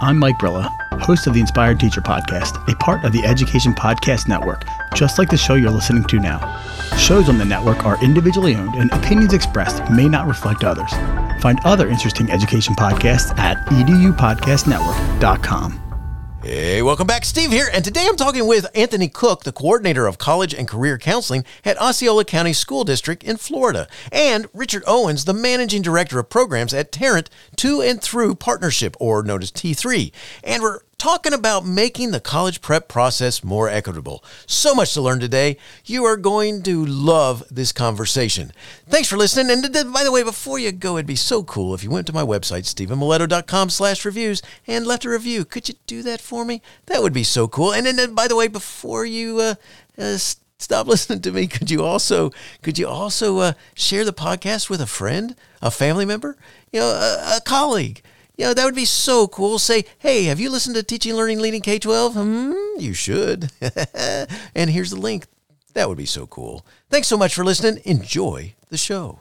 I'm Mike Brilla, host of the Inspired Teacher Podcast, a part of the Education Podcast Network, just like the show you're listening to now. Shows on the network are individually owned, and opinions expressed may not reflect others. Find other interesting education podcasts at edupodcastnetwork.com. Hey, welcome back. Steve here, and today I'm talking with Anthony Cook, the coordinator of college and career counseling at Osceola County School District in Florida, and Richard Owens, the managing director of programs at Tarrant To and Through Partnership, or known as T3. And we're talking about making the college prep process more equitable. So much to learn today. You are going to love this conversation. Thanks for listening. And by the way, before you go, it'd be so cool if you went to my website, stephenmiletto.com slash reviews and left a review. Could you do that for me? That would be so cool. And then, by the way, before you uh, uh, stop listening to me, could you also could you also uh, share the podcast with a friend, a family member, you know, a, a colleague? Know, that would be so cool. Say, hey, have you listened to Teaching, Learning, Leading K 12? Hmm, you should. and here's the link. That would be so cool. Thanks so much for listening. Enjoy the show.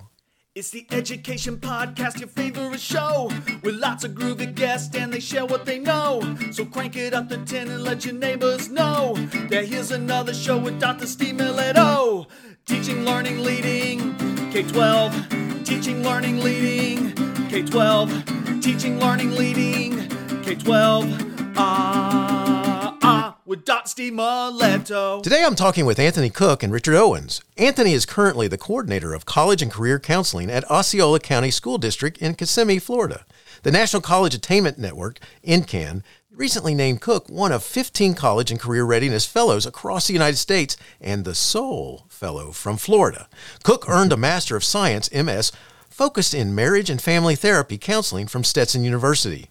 It's the Education Podcast, your favorite show, with lots of groovy guests and they share what they know. So crank it up to 10 and let your neighbors know that here's another show with Dr. Steve Miletto. Teaching, learning, leading K 12. Teaching, learning, leading K 12 teaching, learning, leading K 12. Ah, ah, with Dot Steve Miletto. Today I'm talking with Anthony Cook and Richard Owens. Anthony is currently the coordinator of college and career counseling at Osceola County School District in Kissimmee, Florida. The National College Attainment Network, NCAN, recently named Cook one of 15 college and career readiness fellows across the United States and the sole fellow from Florida. Cook earned a Master of Science, MS, focused in marriage and family therapy counseling from Stetson University.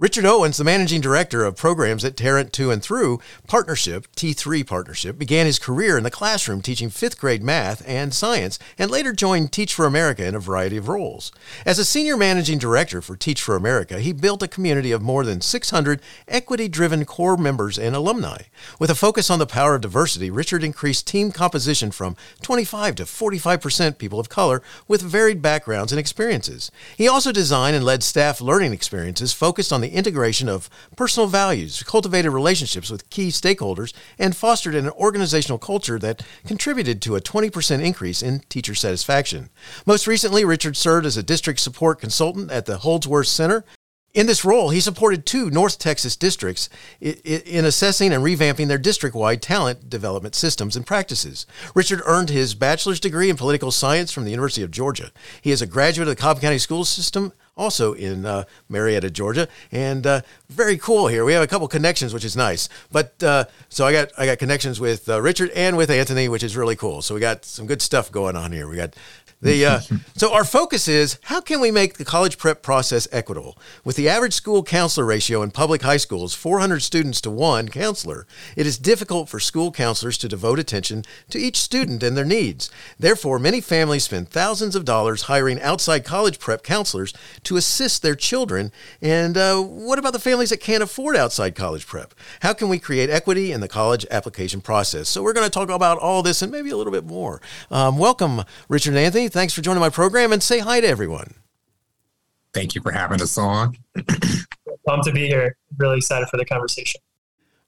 Richard Owens, the managing director of programs at Tarrant To and Through Partnership, T3 Partnership, began his career in the classroom teaching fifth grade math and science, and later joined Teach for America in a variety of roles. As a senior managing director for Teach for America, he built a community of more than 600 equity driven corps members and alumni. With a focus on the power of diversity, Richard increased team composition from 25 to 45% people of color with varied backgrounds and experiences. He also designed and led staff learning experiences focused on the the integration of personal values, cultivated relationships with key stakeholders, and fostered an organizational culture that contributed to a 20% increase in teacher satisfaction. Most recently, Richard served as a district support consultant at the Holdsworth Center in this role, he supported two North Texas districts in assessing and revamping their district wide talent development systems and practices. Richard earned his bachelor's degree in political science from the University of Georgia. He is a graduate of the Cobb County School System also in uh, Marietta, Georgia, and uh, very cool here. We have a couple connections, which is nice. But uh, so I got I got connections with uh, Richard and with Anthony, which is really cool. So we got some good stuff going on here. We got the uh, so our focus is how can we make the college prep process equitable? With the average school counselor ratio in public high schools, 400 students to one counselor, it is difficult for school counselors to devote attention to each student and their needs. Therefore, many families spend thousands of dollars hiring outside college prep counselors to assist their children. And uh, what about the families that can't afford outside college prep? How can we create equity in the college application process? So we're going to talk about all this and maybe a little bit more. Um, welcome, Richard and Anthony. Thanks for joining my program and say hi to everyone. Thank you for having us on. Pumped to be here. Really excited for the conversation.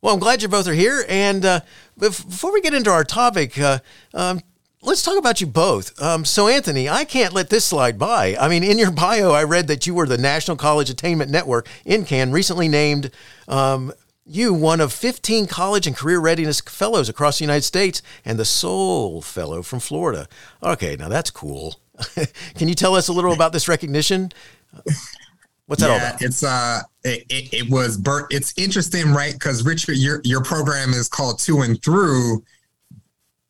Well, I'm glad you both are here. And uh, before we get into our topic, uh, um, let's talk about you both. Um, so, Anthony, I can't let this slide by. I mean, in your bio, I read that you were the National College Attainment Network, NCAN, recently named um, you one of 15 college and career readiness fellows across the United States and the sole fellow from Florida. Okay, now that's cool. Can you tell us a little about this recognition? What's that yeah, all about? It's uh, it, it, it was Bert. It's interesting, right? Because Richard, your your program is called To and Through.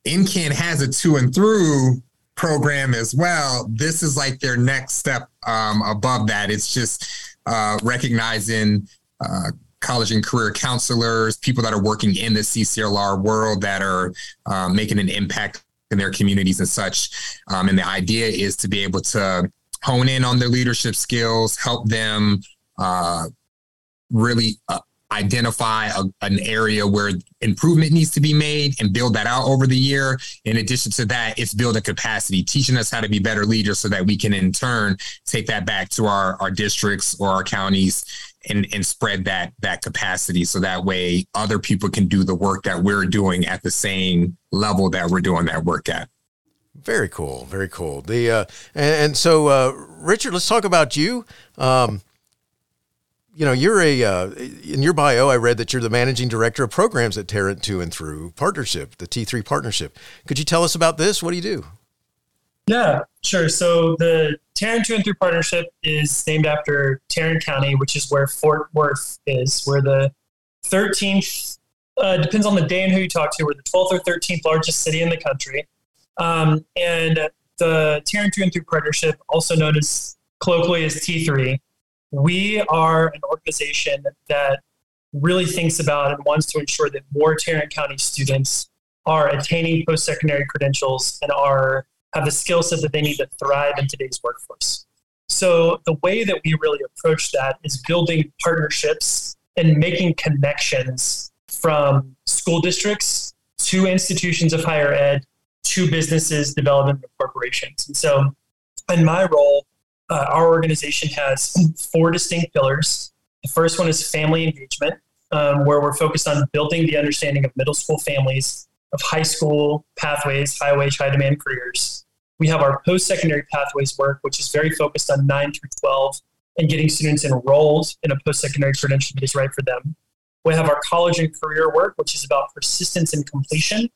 NCAN has a To and Through program as well. This is like their next step um, above that. It's just uh, recognizing uh, college and career counselors, people that are working in the CCLR world that are uh, making an impact in their communities and such. Um, and the idea is to be able to hone in on their leadership skills, help them uh, really uh, identify a, an area where improvement needs to be made and build that out over the year. In addition to that, it's building capacity, teaching us how to be better leaders so that we can in turn take that back to our, our districts or our counties and, and spread that that capacity so that way other people can do the work that we're doing at the same level that we're doing that work at. Very cool. Very cool. The uh, and, and so uh, Richard, let's talk about you. Um, you know, you're a uh, in your bio. I read that you're the managing director of programs at Tarrant To and Through Partnership, the T3 partnership. Could you tell us about this? What do you do? Yeah, sure. So the Tarrant To and Through Partnership is named after Tarrant County, which is where Fort Worth is. We're the 13th. Uh, depends on the day and who you talk to. We're the 12th or 13th largest city in the country. Um, and the Tarrant To and Through Partnership, also known as colloquially as T3, we are an organization that really thinks about and wants to ensure that more Tarrant County students are attaining post-secondary credentials and are have the skill set that they need to thrive in today's workforce. So the way that we really approach that is building partnerships and making connections from school districts to institutions of higher ed to businesses, development, and corporations. And so in my role, uh, our organization has four distinct pillars. The first one is family engagement, um, where we're focused on building the understanding of middle school families, of high school pathways, high wage, high demand careers. We have our post secondary pathways work, which is very focused on 9 through 12 and getting students enrolled in a post secondary credential that is right for them. We have our college and career work, which is about persistence and completion.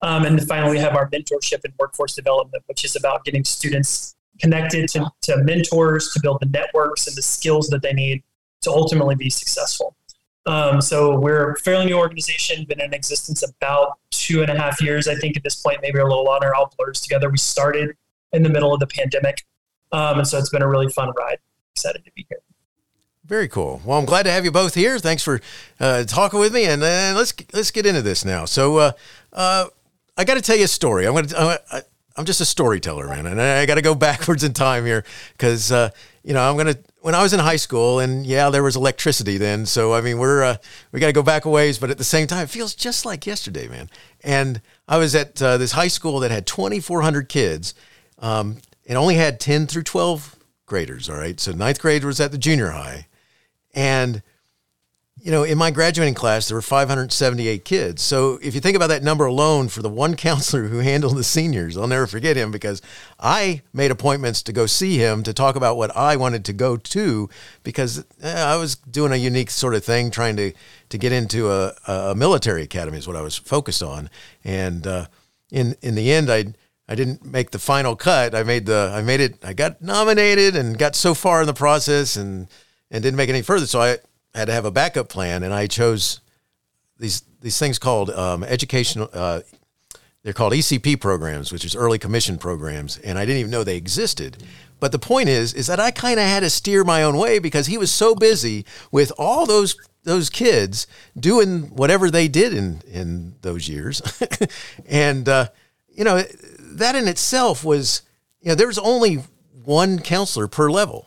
Um, and finally, we have our mentorship and workforce development, which is about getting students connected to, to mentors to build the networks and the skills that they need to ultimately be successful. Um, so we're a fairly new organization, been in existence about two and a half years, I think at this point, maybe a little longer. All blurs together. We started in the middle of the pandemic, um, and so it's been a really fun ride. Excited to be here. Very cool. Well, I'm glad to have you both here. Thanks for uh, talking with me, and uh, let's let's get into this now. So, uh, uh I got to tell you a story. I'm going to. I'm just a storyteller, man, and I got to go backwards in time here because uh, you know I'm gonna. When I was in high school, and yeah, there was electricity then, so I mean we're uh, we got to go back a ways, but at the same time, it feels just like yesterday, man. And I was at uh, this high school that had 2,400 kids, um, and only had 10 through 12 graders. All right, so ninth grade was at the junior high, and you know, in my graduating class, there were 578 kids. So if you think about that number alone for the one counselor who handled the seniors, I'll never forget him because I made appointments to go see him to talk about what I wanted to go to because eh, I was doing a unique sort of thing, trying to, to get into a, a military academy is what I was focused on. And uh, in, in the end, I, I didn't make the final cut. I made the, I made it, I got nominated and got so far in the process and, and didn't make any further. So I, had to have a backup plan, and I chose these these things called um, educational. Uh, they're called ECP programs, which is early commission programs, and I didn't even know they existed. But the point is, is that I kind of had to steer my own way because he was so busy with all those those kids doing whatever they did in in those years, and uh, you know that in itself was you know there was only one counselor per level,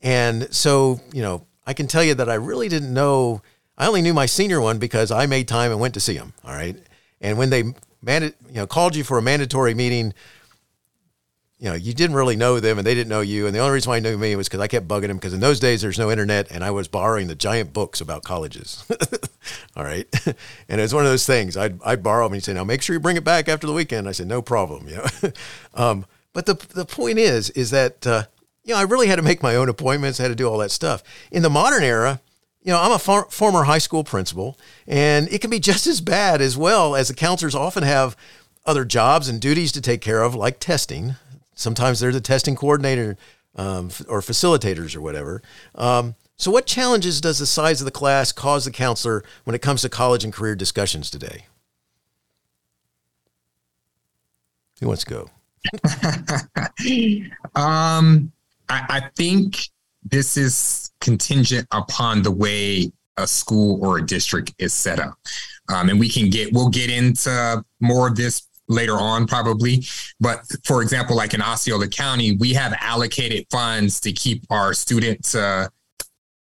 and so you know I can tell you that I really didn't know. I only knew my senior one because I made time and went to see him. All right, and when they manda- you know called you for a mandatory meeting, you know you didn't really know them and they didn't know you. And the only reason why I knew me was because I kept bugging him because in those days there's no internet and I was borrowing the giant books about colleges. All right, and it was one of those things. I'd I'd borrow them and he'd say, "Now make sure you bring it back after the weekend." I said, "No problem." You know, um, but the the point is is that. Uh, you know, I really had to make my own appointments, I had to do all that stuff. In the modern era, you know, I'm a former high school principal, and it can be just as bad as well as the counselors often have other jobs and duties to take care of, like testing. Sometimes they're the testing coordinator um, or facilitators or whatever. Um, so, what challenges does the size of the class cause the counselor when it comes to college and career discussions today? Who wants to go? um, I, I think this is contingent upon the way a school or a district is set up. Um, and we can get, we'll get into more of this later on probably. But for example, like in Osceola County, we have allocated funds to keep our student uh,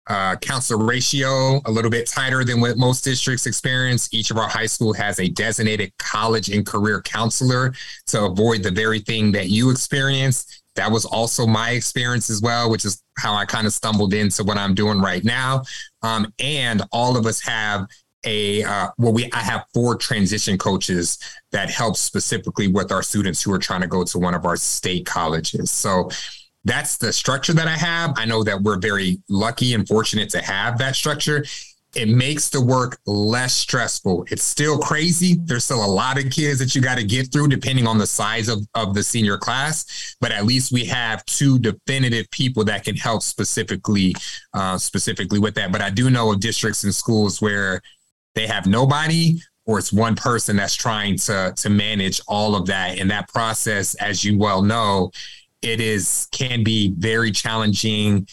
uh, counselor ratio a little bit tighter than what most districts experience. Each of our high school has a designated college and career counselor to avoid the very thing that you experienced. That was also my experience as well, which is how I kind of stumbled into what I'm doing right now. Um, and all of us have a uh, well we i have four transition coaches that help specifically with our students who are trying to go to one of our state colleges. So that's the structure that i have. I know that we're very lucky and fortunate to have that structure it makes the work less stressful. It's still crazy. There's still a lot of kids that you got to get through depending on the size of, of the senior class but at least we have two definitive people that can help specifically uh, specifically with that. But i do know of districts and schools where they have nobody or it's one person that's trying to to manage all of that. And that process as you well know it is can be very challenging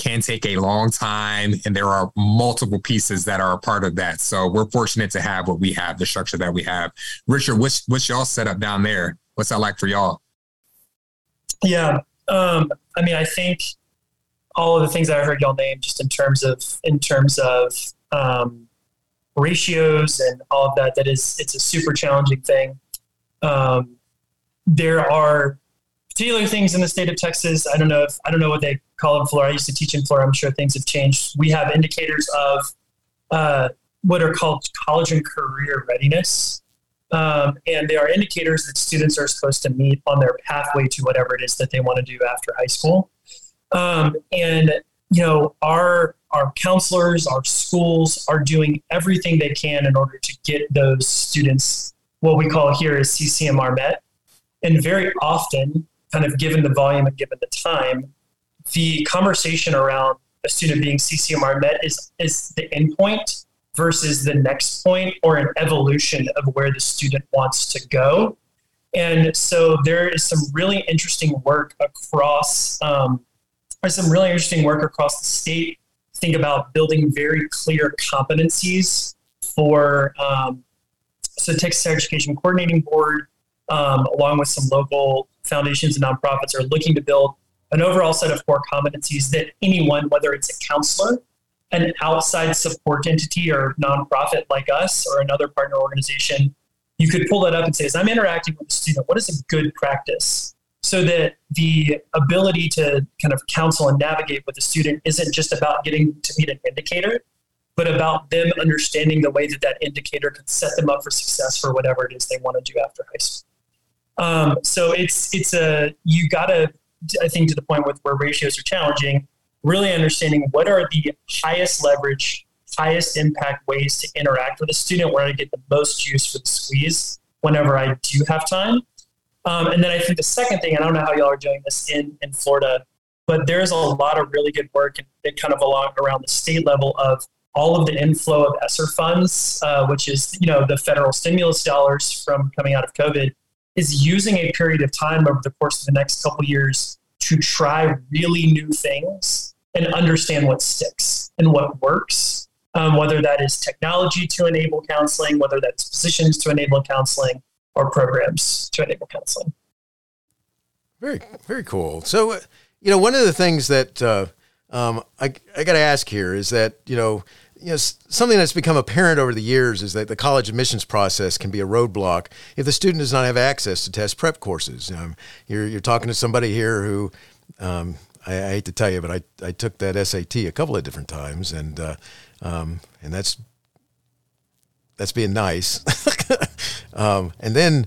can take a long time and there are multiple pieces that are a part of that so we're fortunate to have what we have the structure that we have richard what's what's y'all set up down there what's that like for y'all yeah um, i mean i think all of the things that i heard y'all name just in terms of in terms of um, ratios and all of that. That is, it's a super challenging thing. Um, there are particular things in the state of Texas. I don't know if I don't know what they call in Florida. I used to teach in Florida. I'm sure things have changed. We have indicators of uh, what are called college and career readiness. Um, and they are indicators that students are supposed to meet on their pathway to whatever it is that they want to do after high school. Um, and you know, our our counselors, our schools are doing everything they can in order to get those students what we call here is CCMR met. And very often, kind of given the volume and given the time, the conversation around a student being CCMR met is is the endpoint versus the next point or an evolution of where the student wants to go. And so there is some really interesting work across um, there's some really interesting work across the state. Think about building very clear competencies for um, so Texas Education Coordinating Board, um, along with some local foundations and nonprofits, are looking to build an overall set of core competencies that anyone, whether it's a counselor, an outside support entity or nonprofit like us or another partner organization, you could pull that up and say, as I'm interacting with a student, what is a good practice so that the ability to kind of counsel and navigate with the student isn't just about getting to meet an indicator, but about them understanding the way that that indicator can set them up for success for whatever it is they want to do after high school. Um, so it's it's a you gotta I think to the point with where ratios are challenging, really understanding what are the highest leverage, highest impact ways to interact with a student where I get the most use for the squeeze whenever I do have time. Um, and then I think the second thing, I don't know how y'all are doing this in, in Florida, but there's a lot of really good work that kind of along around the state level of all of the inflow of ESSER funds, uh, which is you know the federal stimulus dollars from coming out of COVID, is using a period of time over the course of the next couple years to try really new things and understand what sticks and what works. Um, whether that is technology to enable counseling, whether that's positions to enable counseling, or programs to enable counseling. Very, very cool. So, uh, you know, one of the things that uh, um, I, I got to ask here is that, you know, you know, something that's become apparent over the years is that the college admissions process can be a roadblock if the student does not have access to test prep courses. Um, you're, you're talking to somebody here who, um, I, I, hate to tell you, but I, I took that SAT a couple of different times, and uh, um, and that's that's being nice. um, and then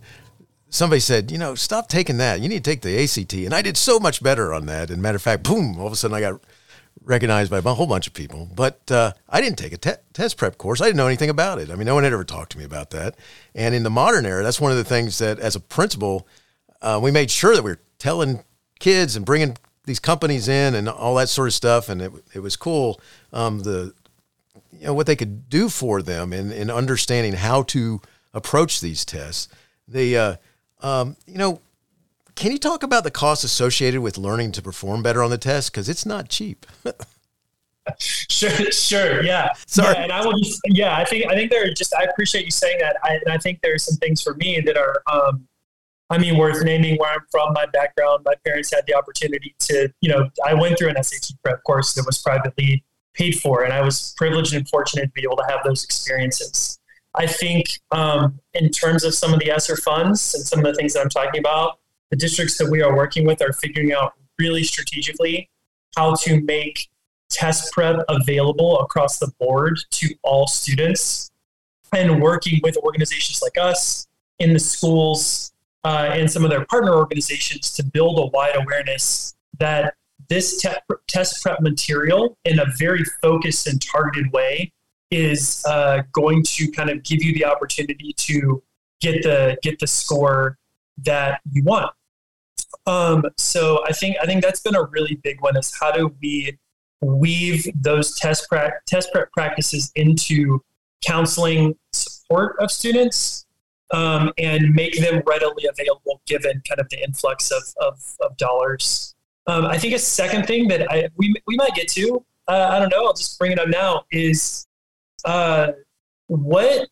somebody said, you know, stop taking that. You need to take the ACT. And I did so much better on that. And matter of fact, boom, all of a sudden I got recognized by a whole bunch of people. But uh, I didn't take a te- test prep course. I didn't know anything about it. I mean, no one had ever talked to me about that. And in the modern era, that's one of the things that, as a principal, uh, we made sure that we were telling kids and bringing these companies in and all that sort of stuff. And it, it was cool. Um, the you know what they could do for them in, in understanding how to approach these tests. The uh, um, you know, can you talk about the costs associated with learning to perform better on the test because it's not cheap. sure, sure, yeah. Sorry, yeah, and I will just, yeah, I think I think there are just I appreciate you saying that, I, and I think there are some things for me that are, um, I mean, worth naming. Where I'm from, my background, my parents had the opportunity to, you know, I went through an SAT prep course that was privately paid for. And I was privileged and fortunate to be able to have those experiences. I think um, in terms of some of the ESSER funds and some of the things that I'm talking about, the districts that we are working with are figuring out really strategically how to make test prep available across the board to all students and working with organizations like us in the schools uh, and some of their partner organizations to build a wide awareness that this te- test prep material in a very focused and targeted way is uh, going to kind of give you the opportunity to get the get the score that you want. Um, so I think I think that's been a really big one. Is how do we weave those test pra- test prep practices into counseling support of students um, and make them readily available given kind of the influx of, of, of dollars. Um, I think a second thing that I, we, we might get to, uh, I don't know, I'll just bring it up now, is uh, what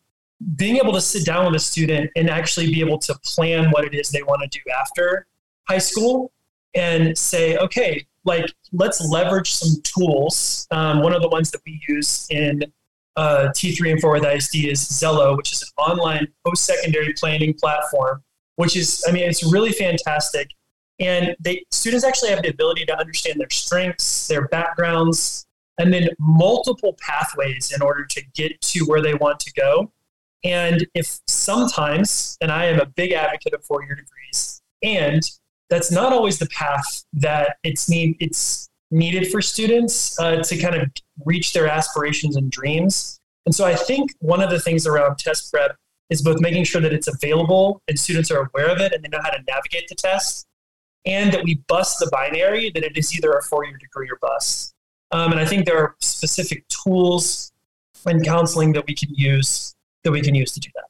being able to sit down with a student and actually be able to plan what it is they want to do after high school and say, okay, like let's leverage some tools. Um, one of the ones that we use in uh, T3 and Fort Worth ISD is Xello, which is an online post secondary planning platform, which is, I mean, it's really fantastic. And they students actually have the ability to understand their strengths, their backgrounds, and then multiple pathways in order to get to where they want to go. And if sometimes, and I am a big advocate of four year degrees, and that's not always the path that it's need it's needed for students uh, to kind of reach their aspirations and dreams. And so I think one of the things around test prep is both making sure that it's available and students are aware of it and they know how to navigate the test, and that we bust the binary that it is either a four year degree or bust. Um, and I think there are specific tools and counseling that we can use that we can use to do that.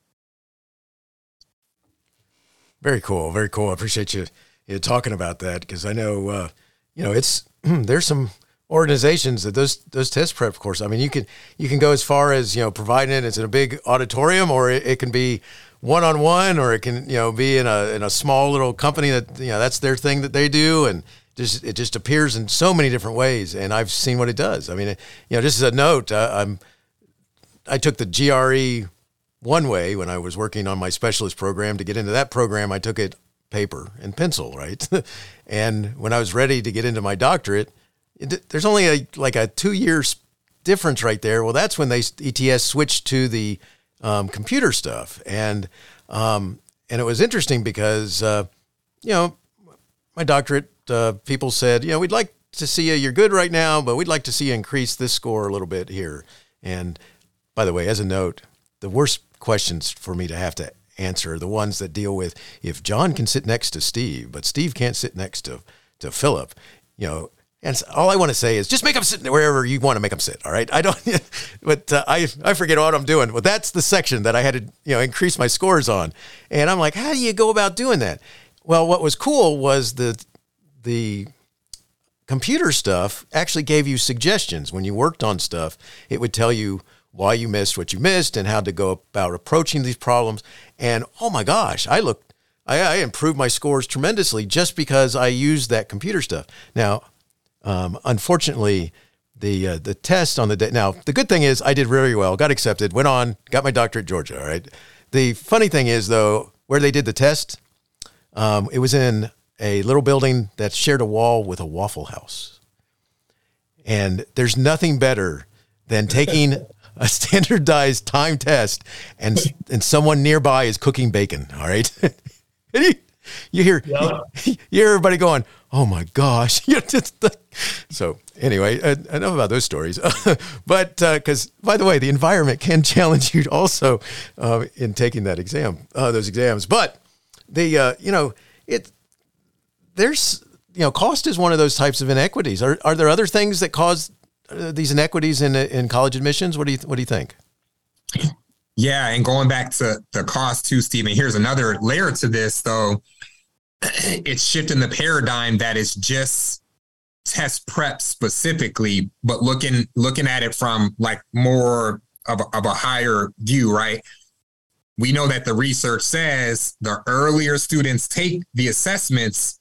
Very cool. Very cool. I appreciate you you know, talking about that because I know uh, you know it's there's some organizations that those those test prep courses. I mean, you can you can go as far as you know providing it. It's in a big auditorium, or it, it can be one on one, or it can you know be in a in a small little company that you know that's their thing that they do, and just it just appears in so many different ways. And I've seen what it does. I mean, it, you know, just as a note, uh, I'm I took the GRE one way when I was working on my specialist program. To get into that program, I took it paper and pencil, right? and when I was ready to get into my doctorate, it, there's only a like a two years difference right there. Well, that's when they ETS switched to the um, computer stuff, and um, and it was interesting because uh, you know my doctorate uh, people said you know we'd like to see you. You're good right now, but we'd like to see you increase this score a little bit here. And by the way, as a note, the worst questions for me to have to answer, the ones that deal with if John can sit next to Steve, but Steve can't sit next to, to Philip, you know, and all I want to say is just make them sit wherever you want to make them sit. All right. I don't, but uh, I, I forget what I'm doing. But that's the section that I had to, you know, increase my scores on. And I'm like, how do you go about doing that? Well, what was cool was the, the computer stuff actually gave you suggestions when you worked on stuff. It would tell you why you missed what you missed and how to go about approaching these problems. And oh my gosh, I looked, I, I improved my scores tremendously just because I used that computer stuff. Now, um, unfortunately, the uh, the test on the day. Now, the good thing is I did very well, got accepted, went on, got my doctorate at Georgia. All right. The funny thing is though, where they did the test, um, it was in a little building that shared a wall with a Waffle House. And there's nothing better than taking a standardized time test and and someone nearby is cooking bacon all right? You, you hear yeah. you, you, hear everybody going oh my gosh so anyway enough about those stories. But because uh, by the way the environment can challenge you also uh, in taking that exam uh, those exams. But the uh, you know it there's you know cost is one of those types of inequities. Are, are there other things that cause these inequities in in college admissions? What do you what do you think? Yeah, and going back to the cost too, Stephen. Here's another layer to this, though. It's shifting the paradigm that is just test prep specifically, but looking looking at it from like more of a, of a higher view, right? We know that the research says the earlier students take the assessments,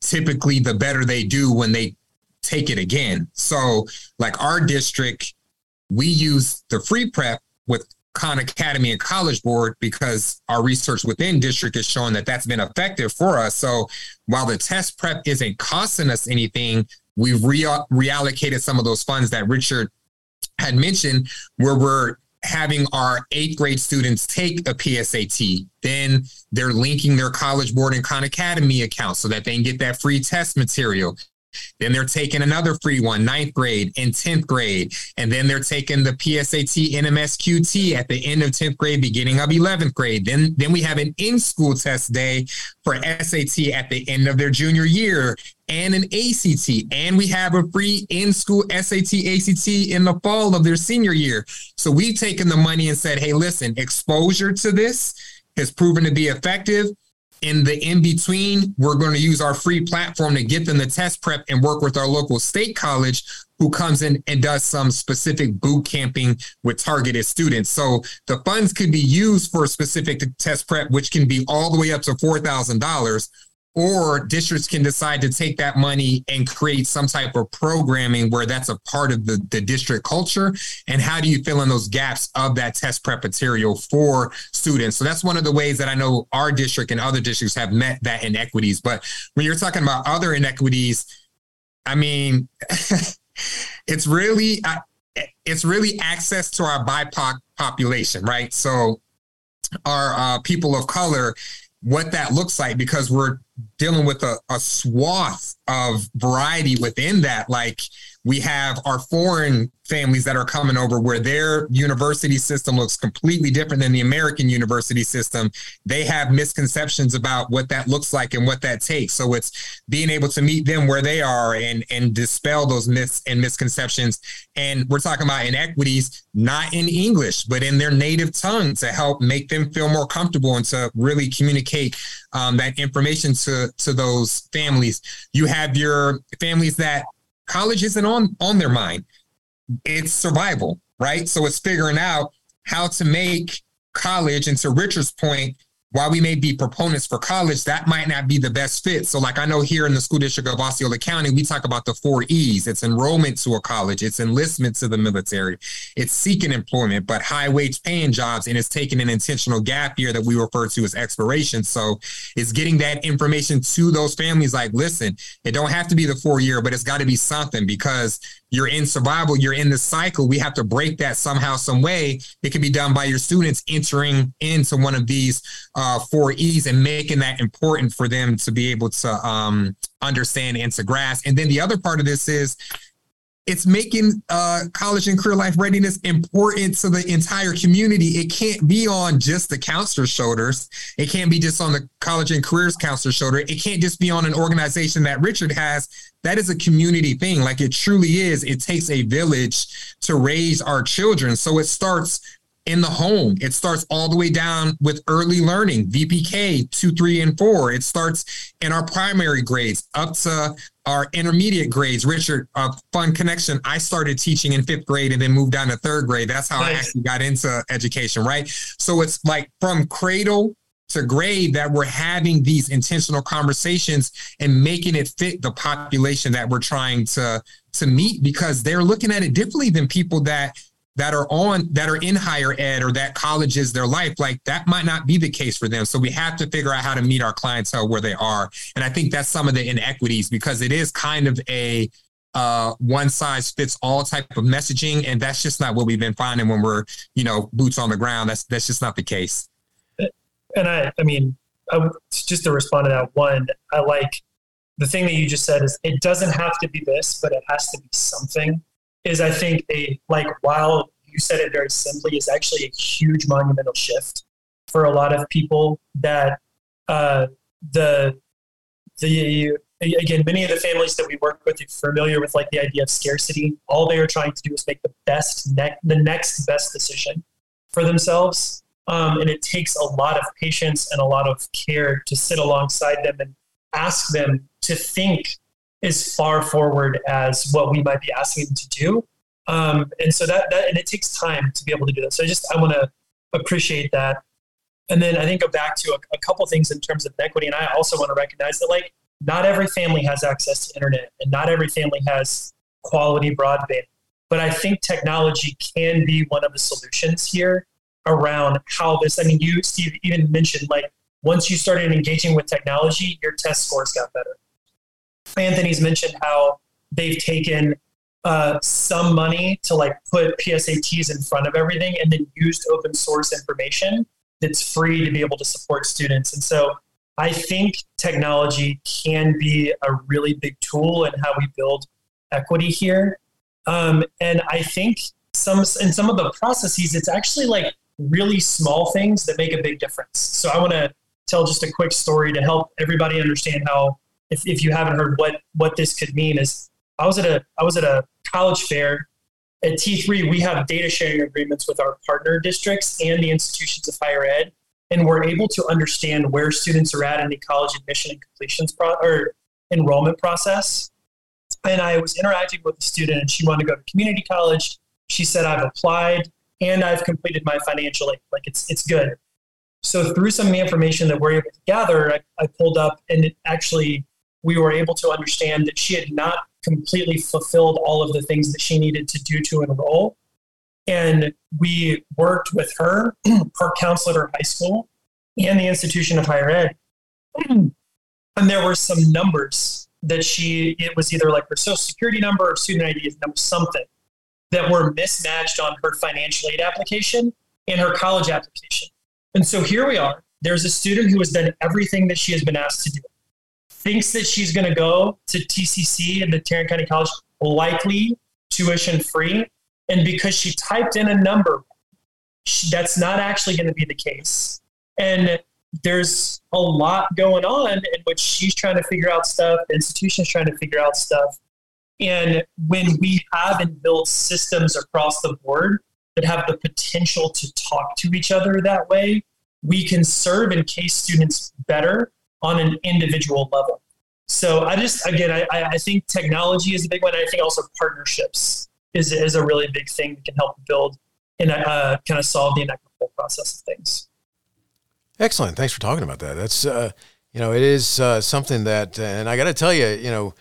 typically the better they do when they take it again. So, like our district, we use the free prep with Khan Academy and College Board because our research within district is showing that that's been effective for us. So, while the test prep isn't costing us anything, we've re- reallocated some of those funds that Richard had mentioned, where we're having our eighth grade students take a PSAT. Then they're linking their College Board and Khan Academy account so that they can get that free test material. Then they're taking another free one, ninth grade and 10th grade. And then they're taking the PSAT NMSQT at the end of 10th grade, beginning of 11th grade. Then, then we have an in-school test day for SAT at the end of their junior year and an ACT. And we have a free in-school SAT, ACT in the fall of their senior year. So we've taken the money and said, hey, listen, exposure to this has proven to be effective in the in between, we're going to use our free platform to get them the test prep and work with our local state college who comes in and does some specific boot camping with targeted students. So the funds could be used for a specific test prep, which can be all the way up to $4,000 or districts can decide to take that money and create some type of programming where that's a part of the, the district culture? And how do you fill in those gaps of that test prep material for students? So that's one of the ways that i know our district and other districts have met that inequities. But when you're talking about other inequities i mean it's really it's really access to our bipoc population right? So our uh, people of color what that looks like because we're dealing with a, a swath of variety within that. Like we have our foreign families that are coming over where their university system looks completely different than the American university system. They have misconceptions about what that looks like and what that takes. So it's being able to meet them where they are and and dispel those myths and misconceptions. And we're talking about inequities, not in English, but in their native tongue to help make them feel more comfortable and to really communicate um, that information to to those families. You have your families that college isn't on on their mind. It's survival, right? So it's figuring out how to make college, and to Richard's point, while we may be proponents for college, that might not be the best fit. So, like I know here in the school district of Osceola County, we talk about the four E's it's enrollment to a college, it's enlistment to the military, it's seeking employment, but high wage paying jobs, and it's taking an intentional gap year that we refer to as expiration. So, it's getting that information to those families like, listen, it don't have to be the four year, but it's got to be something because you're in survival, you're in the cycle. We have to break that somehow, some way. It can be done by your students entering into one of these uh, four E's and making that important for them to be able to um, understand and to grasp. And then the other part of this is it's making uh, college and career life readiness important to the entire community. It can't be on just the counselor's shoulders. It can't be just on the college and careers counselor's shoulder. It can't just be on an organization that Richard has. That is a community thing. Like it truly is. It takes a village to raise our children. So it starts in the home. It starts all the way down with early learning, VPK two, three, and four. It starts in our primary grades up to our intermediate grades. Richard, a fun connection. I started teaching in fifth grade and then moved down to third grade. That's how nice. I actually got into education, right? So it's like from cradle to grade that we're having these intentional conversations and making it fit the population that we're trying to to meet because they're looking at it differently than people that that are on that are in higher ed or that college is their life like that might not be the case for them. So we have to figure out how to meet our clientele where they are. And i think that's some of the inequities because it is kind of a uh, one size fits all type of messaging and that's just not what we've been finding when we're you know boots on the ground. That's that's just not the case. And i i mean I, just to respond to that one i like the thing that you just said is it doesn't have to be this but it has to be something is I think a like while you said it very simply is actually a huge monumental shift for a lot of people that uh, the the again many of the families that we work with are familiar with like the idea of scarcity. All they are trying to do is make the best ne- the next best decision for themselves um, and it takes a lot of patience and a lot of care to sit alongside them and ask them to think as far forward as what we might be asking them to do. Um, and so that, that, and it takes time to be able to do that. So I just, I want to appreciate that. And then I think go back to a, a couple things in terms of equity. And I also want to recognize that like not every family has access to internet and not every family has quality broadband. But I think technology can be one of the solutions here around how this. I mean, you, Steve, even mentioned like once you started engaging with technology, your test scores got better. Anthony's mentioned how they've taken uh, some money to like put PSATs in front of everything and then used open source information that's free to be able to support students. And so I think technology can be a really big tool in how we build equity here. Um, and I think some in some of the processes, it's actually like really small things that make a big difference. So I want to tell just a quick story to help everybody understand how, if, if you haven't heard what what this could mean, is I was at a I was at a college fair at T3. We have data sharing agreements with our partner districts and the institutions of higher ed, and we're able to understand where students are at in the college admission and completions pro- or enrollment process and I was interacting with a student, and she wanted to go to community college. She said, "I've applied and I've completed my financial aid. Like it's it's good." So through some of the information that we're able to gather, I, I pulled up, and it actually we were able to understand that she had not completely fulfilled all of the things that she needed to do to enroll. And we worked with her, her counselor at her high school, and the institution of higher ed. And there were some numbers that she it was either like her social security number or student ID number something that were mismatched on her financial aid application and her college application. And so here we are. There's a student who has done everything that she has been asked to do. Thinks that she's going to go to TCC and the Tarrant County College, likely tuition free. And because she typed in a number, she, that's not actually going to be the case. And there's a lot going on in which she's trying to figure out stuff, the institution's trying to figure out stuff. And when we have and build systems across the board that have the potential to talk to each other that way, we can serve and case students better on an individual level. So I just, again, I, I think technology is a big one. I think also partnerships is, is a really big thing that can help build and uh, kind of solve the inequitable process of things. Excellent. Thanks for talking about that. That's, uh, you know, it is uh, something that, and I got to tell you, you know,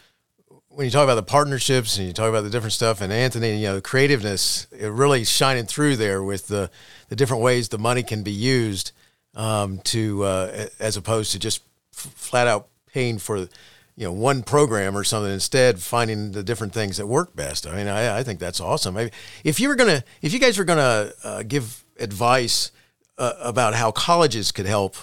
when you talk about the partnerships and you talk about the different stuff, and Anthony, you know, creativeness, it really shining through there with the, the different ways the money can be used um, to, uh, as opposed to just f- flat out paying for, you know, one program or something. Instead, finding the different things that work best. I mean, I, I think that's awesome. if you were gonna, if you guys were gonna uh, give advice uh, about how colleges could help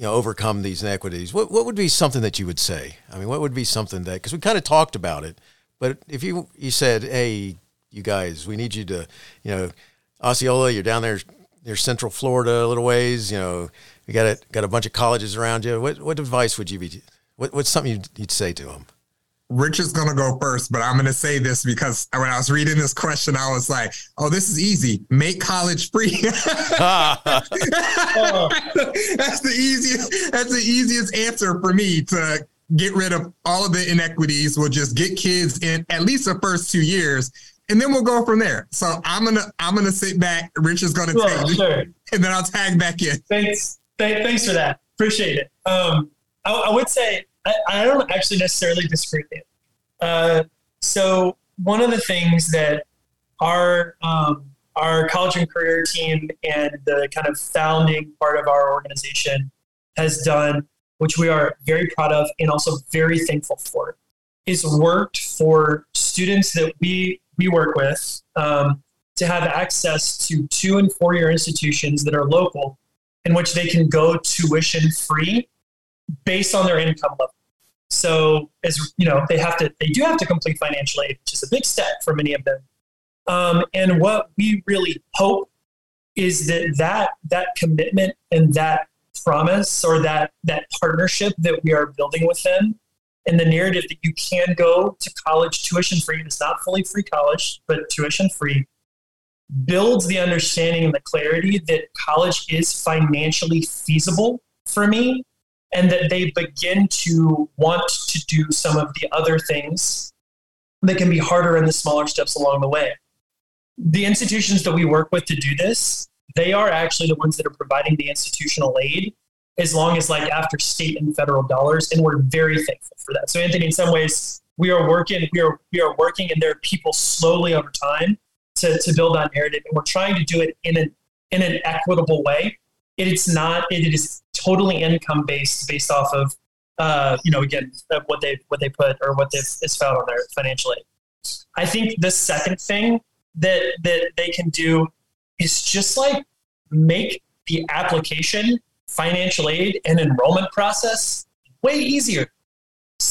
you know overcome these inequities what, what would be something that you would say i mean what would be something that because we kind of talked about it but if you you said hey you guys we need you to you know osceola you're down there near central florida a little ways you know we got a, got a bunch of colleges around you what, what advice would you be what, what's something you'd, you'd say to them Rich is going to go first, but I'm going to say this because when I was reading this question, I was like, oh, this is easy. Make college free. that's the easiest, that's the easiest answer for me to get rid of all of the inequities. We'll just get kids in at least the first two years and then we'll go from there. So I'm gonna I'm gonna sit back. Rich is gonna sure, take sure. and then I'll tag back in. Thanks, Th- thanks for that. Appreciate it. Um, I, I, would say I, I don't actually necessarily disagree with you. Uh, so one of the things that our um, our college and career team and the kind of founding part of our organization has done, which we are very proud of and also very thankful for, is worked for students that we we work with um, to have access to two and four year institutions that are local, in which they can go tuition free based on their income level. So as you know, they have to they do have to complete financial aid, which is a big step for many of them. Um, and what we really hope is that that that commitment and that promise or that that partnership that we are building with them and the narrative that you can go to college tuition free it's not fully free college but tuition free builds the understanding and the clarity that college is financially feasible for me and that they begin to want to do some of the other things that can be harder in the smaller steps along the way. The institutions that we work with to do this, they are actually the ones that are providing the institutional aid as long as like after state and federal dollars. And we're very thankful for that. So Anthony, in some ways, we are working, we are we are working, and there are people slowly over time to, to build that narrative, and we're trying to do it in an in an equitable way. It's not. It is totally income based, based off of uh, you know again what they what they put or what is found on their financial aid. I think the second thing that that they can do is just like make the application, financial aid, and enrollment process way easier.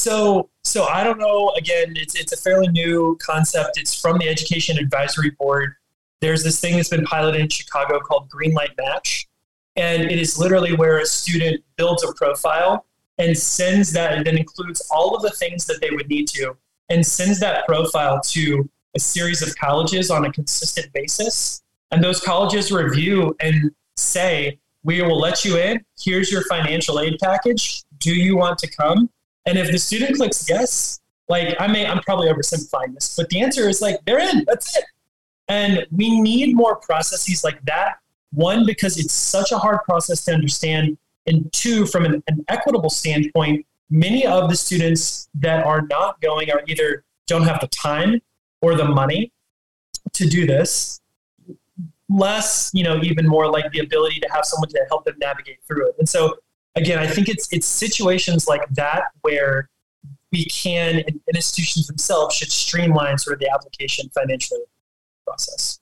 So, so I don't know. Again, it's it's a fairly new concept. It's from the Education Advisory Board. There's this thing that's been piloted in Chicago called Greenlight Match, and it is literally where a student builds a profile and sends that, and then includes all of the things that they would need to, and sends that profile to a series of colleges on a consistent basis. And those colleges review and say, "We will let you in. Here's your financial aid package. Do you want to come?" And if the student clicks yes, like I may, I'm probably oversimplifying this, but the answer is like they're in. That's it. And we need more processes like that. One, because it's such a hard process to understand. And two, from an, an equitable standpoint, many of the students that are not going are either don't have the time or the money to do this less you know even more like the ability to have someone to help them navigate through it and so again, I think it's it's situations like that where we can and institutions themselves should streamline sort of the application financial process.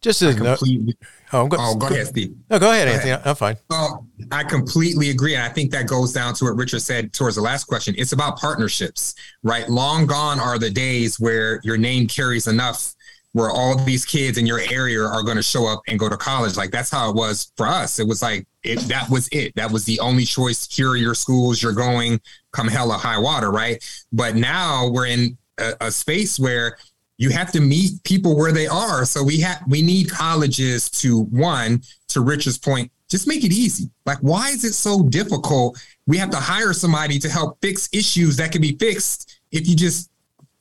Just as completely, no, oh, go, oh, go, go ahead, Steve. No, go ahead, go Anthony. Ahead. I'm fine. Well, I completely agree. And I think that goes down to what Richard said towards the last question. It's about partnerships, right? Long gone are the days where your name carries enough where all these kids in your area are going to show up and go to college. Like that's how it was for us. It was like it, that was it. That was the only choice. Here are your schools. You're going come hell or high water, right? But now we're in a, a space where you have to meet people where they are. So we have we need colleges to one to Richard's point. Just make it easy. Like, why is it so difficult? We have to hire somebody to help fix issues that can be fixed if you just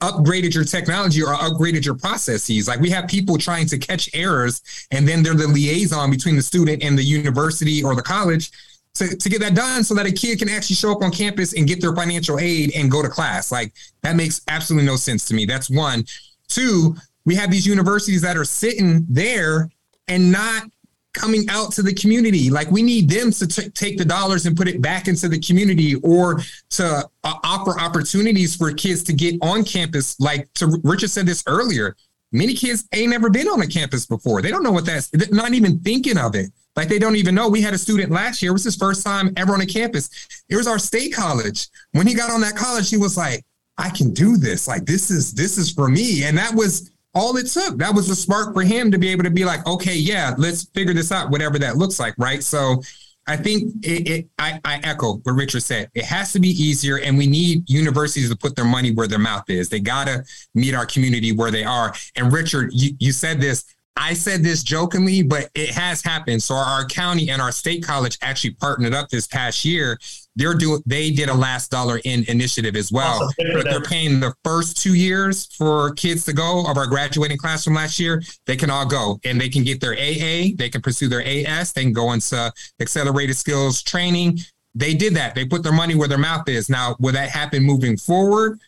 upgraded your technology or upgraded your processes. Like we have people trying to catch errors, and then they're the liaison between the student and the university or the college to, to get that done so that a kid can actually show up on campus and get their financial aid and go to class. Like that makes absolutely no sense to me. That's one. Two, we have these universities that are sitting there and not coming out to the community. Like we need them to t- take the dollars and put it back into the community or to uh, offer opportunities for kids to get on campus. Like to Richard said this earlier, many kids ain't never been on a campus before. They don't know what that's not even thinking of it. Like they don't even know. We had a student last year. It was his first time ever on a campus. It was our state college. When he got on that college, he was like, I can do this. Like this is this is for me. And that was all it took. That was a spark for him to be able to be like, okay, yeah, let's figure this out, whatever that looks like, right? So I think it, it I, I, echo what Richard said. It has to be easier, and we need universities to put their money where their mouth is. They gotta meet our community where they are. And Richard, you, you said this. I said this jokingly, but it has happened. So our county and our state college actually partnered up this past year they're doing they did a last dollar in initiative as well. Awesome. but they're paying the first two years for kids to go of our graduating class from last year. They can all go and they can get their aa they can pursue their as they can go into accelerated skills training. They did that. They put their money where their mouth is. Now will that happen moving forward?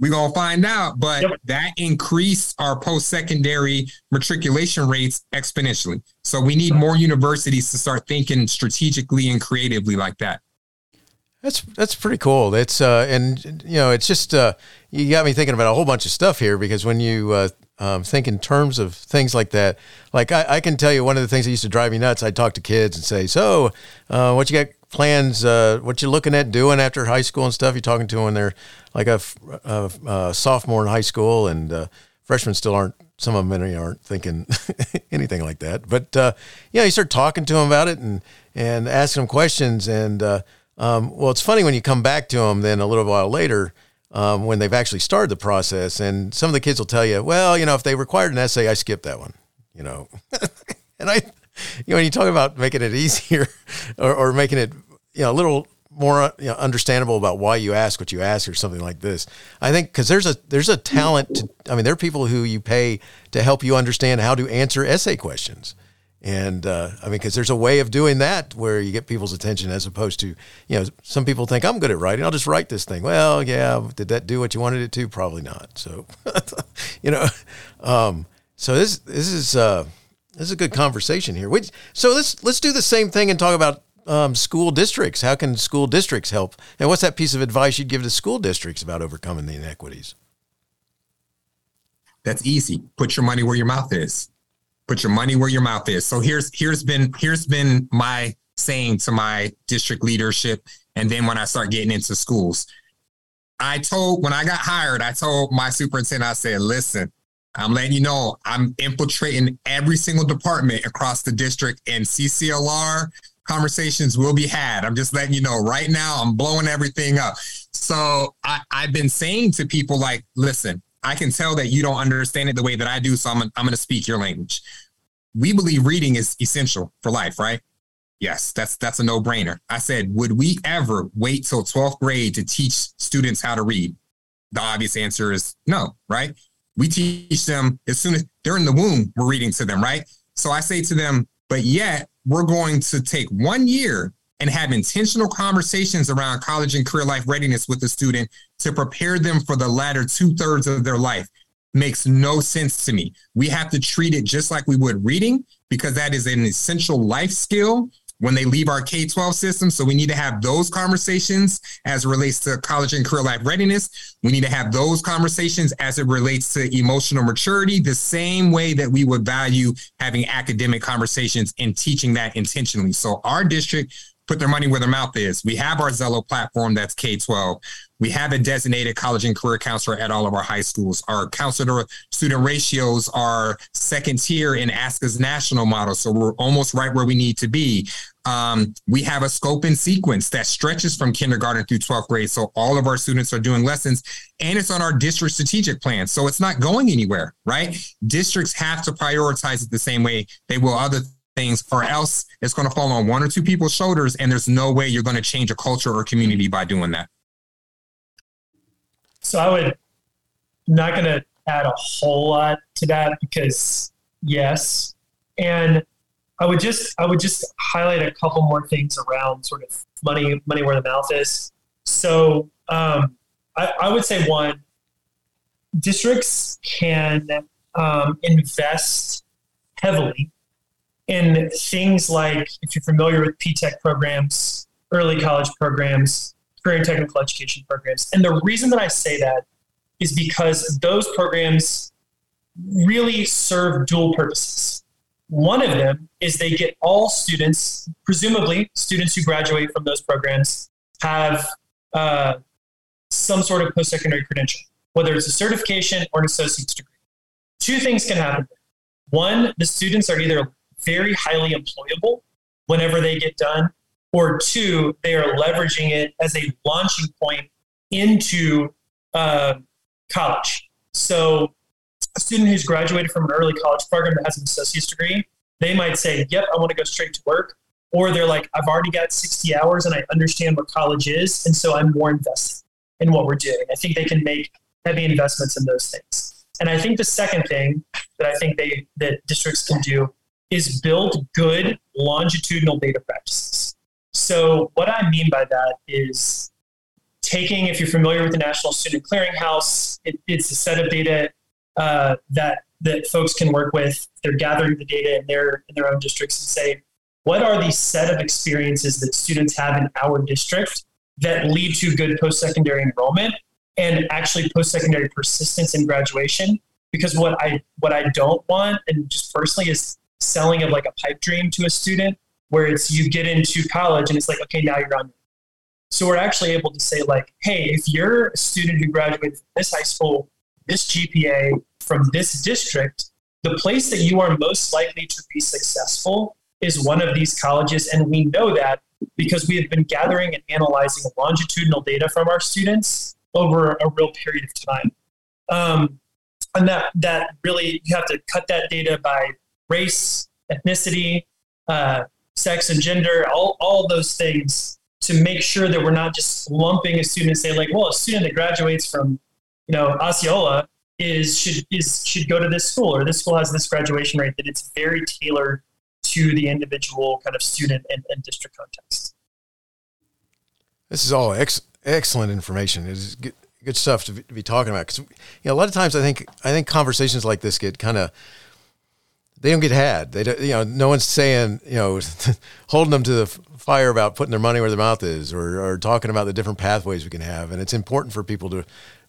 We're going to find out but yep. that increased our post-secondary matriculation rates exponentially. So we need more universities to start thinking strategically and creatively like that that's that's pretty cool. It's uh, and you know, it's just uh, you got me thinking about a whole bunch of stuff here because when you uh, um, think in terms of things like that, like I, I, can tell you one of the things that used to drive me nuts. I'd talk to kids and say, "So, uh, what you got plans? Uh, what you looking at doing after high school and stuff?" You're talking to them they're like a, a, a sophomore in high school and uh, freshmen still aren't. Some of them aren't thinking anything like that. But uh, yeah, you start talking to them about it and and asking them questions and um, well, it's funny when you come back to them then a little while later um, when they've actually started the process, and some of the kids will tell you, well, you know, if they required an essay, I skipped that one, you know. and I, you know, when you talk about making it easier or, or making it, you know, a little more you know, understandable about why you ask what you ask or something like this. I think because there's a there's a talent. To, I mean, there are people who you pay to help you understand how to answer essay questions And uh, I mean, because there's a way of doing that where you get people's attention as opposed to, you know, some people think I'm good at writing. I'll just write this thing. Well, yeah, did that do what you wanted it to? Probably not. So, you know, um, so this this is uh, this is a good conversation here. Which, so let's let's do the same thing and talk about um, school districts. How can school districts help? And what's that piece of advice you'd give to school districts about overcoming the inequities? That's easy. Put your money where your mouth is. Put your money where your mouth is. So here's here's been here's been my saying to my district leadership, and then when I start getting into schools, I told when I got hired, I told my superintendent, I said, listen, I'm letting you know I'm infiltrating every single department across the district, and CCLR conversations will be had. I'm just letting you know right now, I'm blowing everything up. So I, I've been saying to people like, listen, I can tell that you don't understand it the way that I do. So I'm, I'm going to speak your language. We believe reading is essential for life, right? Yes, that's that's a no brainer. I said, would we ever wait till 12th grade to teach students how to read? The obvious answer is no, right? We teach them as soon as they're in the womb, we're reading to them, right? So I say to them, but yet we're going to take one year and have intentional conversations around college and career life readiness with the student to prepare them for the latter two thirds of their life makes no sense to me. We have to treat it just like we would reading because that is an essential life skill when they leave our K 12 system. So we need to have those conversations as it relates to college and career life readiness. We need to have those conversations as it relates to emotional maturity, the same way that we would value having academic conversations and teaching that intentionally. So our district put their money where their mouth is. We have our Xello platform that's K 12. We have a designated college and career counselor at all of our high schools. Our counselor student ratios are second tier in ASCA's national model. So we're almost right where we need to be. Um, we have a scope and sequence that stretches from kindergarten through 12th grade. So all of our students are doing lessons and it's on our district strategic plan. So it's not going anywhere, right? Districts have to prioritize it the same way they will other things, or else it's going to fall on one or two people's shoulders, and there's no way you're going to change a culture or community by doing that. So I would not going to add a whole lot to that because yes, and I would just I would just highlight a couple more things around sort of money money where the mouth is. So um, I, I would say one districts can um, invest heavily in things like, if you're familiar with P-TECH programs, early college programs, career and technical education programs. And the reason that I say that is because those programs really serve dual purposes. One of them is they get all students, presumably students who graduate from those programs, have uh, some sort of post secondary credential, whether it's a certification or an associate's degree. Two things can happen. One, the students are either very highly employable whenever they get done, or two, they are leveraging it as a launching point into uh, college. So, a student who's graduated from an early college program that has an associate's degree, they might say, Yep, I want to go straight to work. Or they're like, I've already got 60 hours and I understand what college is. And so I'm more invested in what we're doing. I think they can make heavy investments in those things. And I think the second thing that I think they that districts can do is build good longitudinal data practices. So, what I mean by that is taking, if you're familiar with the National Student Clearinghouse, it, it's a set of data uh, that that folks can work with. They're gathering the data in their in their own districts and say, what are the set of experiences that students have in our district that lead to good post-secondary enrollment and actually post-secondary persistence in graduation? Because what I what I don't want, and just personally, is selling of like a pipe dream to a student where it's you get into college and it's like, okay, now you're on. So we're actually able to say like, hey, if you're a student who graduated from this high school, this GPA from this district, the place that you are most likely to be successful is one of these colleges. And we know that because we have been gathering and analyzing longitudinal data from our students over a real period of time. Um, and that, that really, you have to cut that data by race, ethnicity, uh, sex and gender, all, all those things to make sure that we're not just lumping a student and say like, well, a student that graduates from, you know, Osceola is should is should go to this school or this school has this graduation rate that it's very tailored to the individual kind of student and, and district context. This is all ex- excellent information. It is good, good stuff to be, to be talking about because you know a lot of times I think I think conversations like this get kind of they don't get had. They don't, you know no one's saying you know holding them to the fire about putting their money where their mouth is or, or talking about the different pathways we can have. And it's important for people to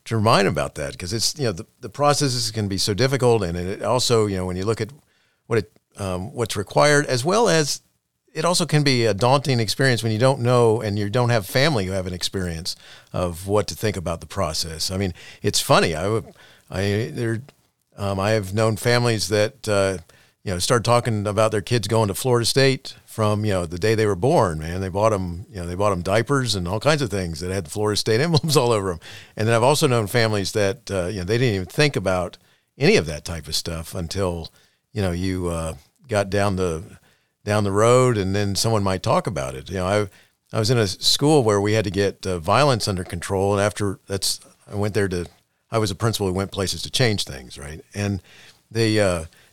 to remind them about that because it's you know the, the processes can be so difficult and it also you know when you look at what it um, what's required as well as it also can be a daunting experience when you don't know and you don't have family who have an experience of what to think about the process. I mean, it's funny. I, I there, um, I have known families that uh, you know start talking about their kids going to Florida State from you know the day they were born. Man, they bought them you know they bought them diapers and all kinds of things that had the Florida State emblems all over them. And then I've also known families that uh, you know they didn't even think about any of that type of stuff until you know you uh, got down the down the road, and then someone might talk about it. You know, I I was in a school where we had to get uh, violence under control, and after that's I went there to I was a principal who went places to change things, right? And they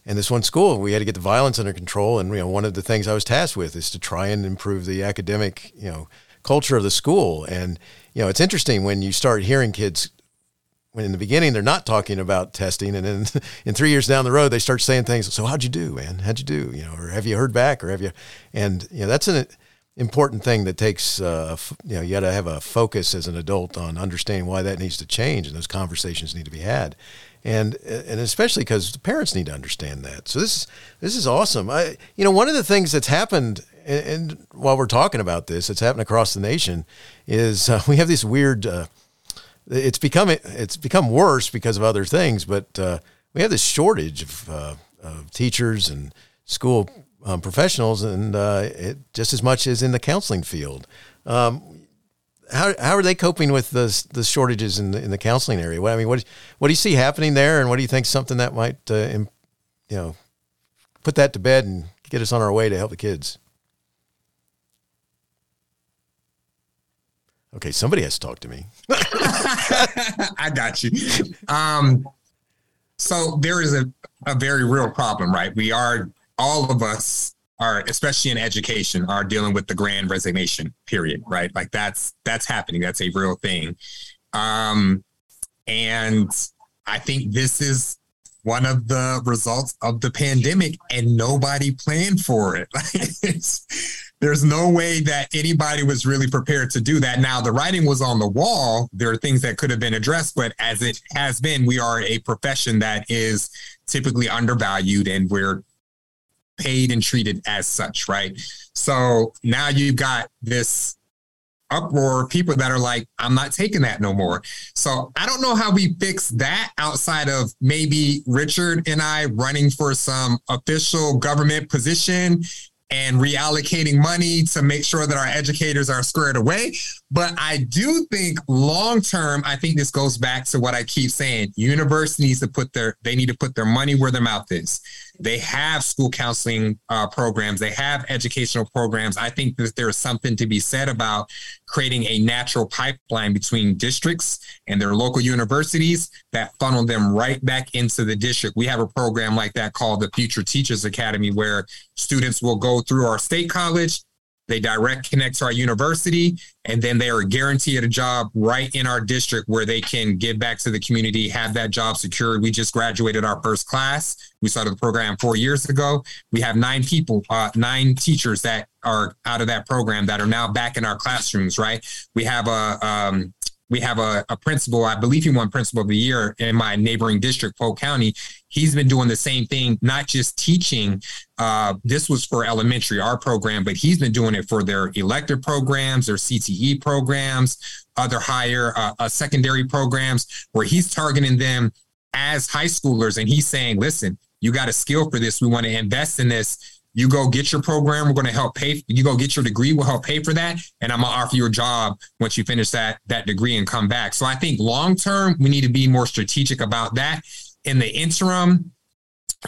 in this one school we had to get the violence under control, and you know one of the things I was tasked with is to try and improve the academic you know culture of the school. And you know it's interesting when you start hearing kids when in the beginning they're not talking about testing, and then in three years down the road they start saying things. So how'd you do, man? How'd you do? You know, or have you heard back, or have you? And you know that's an important thing that takes uh, you know you got to have a focus as an adult on understanding why that needs to change, and those conversations need to be had. And, and especially because parents need to understand that. So this is this is awesome. I you know one of the things that's happened and, and while we're talking about this, it's happened across the nation, is uh, we have this weird uh, it's become it's become worse because of other things, but uh, we have this shortage of, uh, of teachers and school um, professionals, and uh, it, just as much as in the counseling field. Um, how, how are they coping with the the shortages in the, in the counseling area? What I mean, what what do you see happening there, and what do you think something that might uh, you know put that to bed and get us on our way to help the kids? Okay, somebody has to talk to me. I got you. Um, so there is a, a very real problem, right? We are all of us are, especially in education, are dealing with the grand resignation period, right? Like that's that's happening. That's a real thing. Um, and I think this is one of the results of the pandemic, and nobody planned for it. there's no way that anybody was really prepared to do that. Now, the writing was on the wall. There are things that could have been addressed, but as it has been, we are a profession that is typically undervalued and we're paid and treated as such, right? So now you've got this uproar of people that are like, I'm not taking that no more. So I don't know how we fix that outside of maybe Richard and I running for some official government position and reallocating money to make sure that our educators are squared away. But I do think long term, I think this goes back to what I keep saying. Universities to put their they need to put their money where their mouth is. They have school counseling uh, programs. They have educational programs. I think that there's something to be said about creating a natural pipeline between districts and their local universities that funnel them right back into the district. We have a program like that called the Future Teachers Academy, where students will go through our state college they direct connect to our university, and then they are guaranteed a job right in our district where they can give back to the community, have that job secured. We just graduated our first class. We started the program four years ago. We have nine people, uh, nine teachers that are out of that program that are now back in our classrooms, right? We have a um, we have a, a, principal, I believe he won principal of the year in my neighboring district, Polk County. He's been doing the same thing, not just teaching. Uh, this was for elementary, our program, but he's been doing it for their elective programs, their CTE programs, other higher uh, uh, secondary programs, where he's targeting them as high schoolers. And he's saying, listen, you got a skill for this. We want to invest in this you go get your program. We're going to help pay. You go get your degree. We'll help pay for that, and I'm gonna offer you a job once you finish that that degree and come back. So I think long term we need to be more strategic about that. In the interim,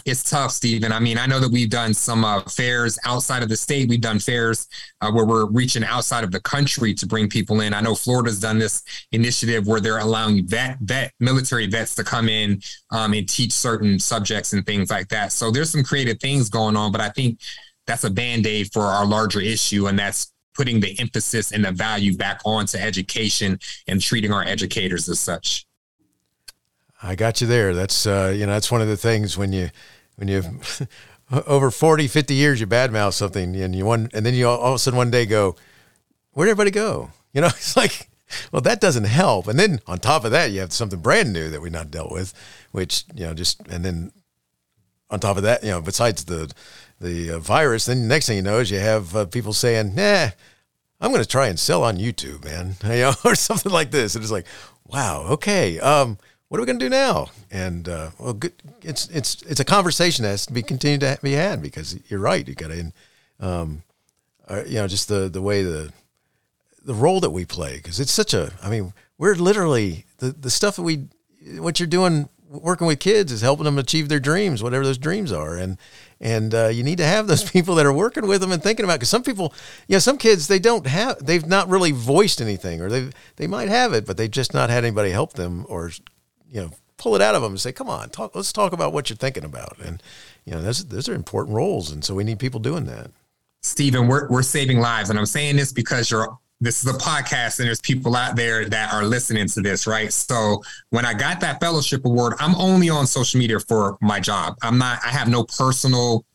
it's tough, Stephen. I mean, I know that we've done some uh, fairs outside of the state. We've done fairs uh, where we're reaching outside of the country to bring people in. I know Florida's done this initiative where they're allowing vet vet military vets to come in um, and teach certain subjects and things like that. So there's some creative things going on, but I think that's a band-aid for our larger issue and that's putting the emphasis and the value back onto education and treating our educators as such i got you there. That's uh, you know that's one of the things when you when you over 40 50 years you badmouth something and you one and then you all, all of a sudden one day go where'd everybody go? You know it's like well that doesn't help. And then on top of that you have something brand new that we not dealt with which you know just and then on top of that you know besides the the uh, virus then the next thing you know is you have uh, people saying nah i'm going to try and sell on youtube man you know or something like this. And it's like wow okay um what are we going to do now? And uh, well, good, it's it's it's a conversation that has to be continued to be had because you're right. You got to, um, uh, you know, just the the way the the role that we play because it's such a. I mean, we're literally the the stuff that we what you're doing working with kids is helping them achieve their dreams, whatever those dreams are, and and uh, you need to have those people that are working with them and thinking about because some people, you know, some kids they don't have they've not really voiced anything or they they might have it, but they've just not had anybody help them or you know pull it out of them and say, "Come on, talk. Let's talk about what you're thinking about." And you know, those those are important roles, and so we need people doing that. Stephen, we're we're saving lives, and I'm saying this because you're. This is a podcast, and there's people out there that are listening to this, right? So when I got that fellowship award, I'm only on social media for my job. I'm not. I have no personal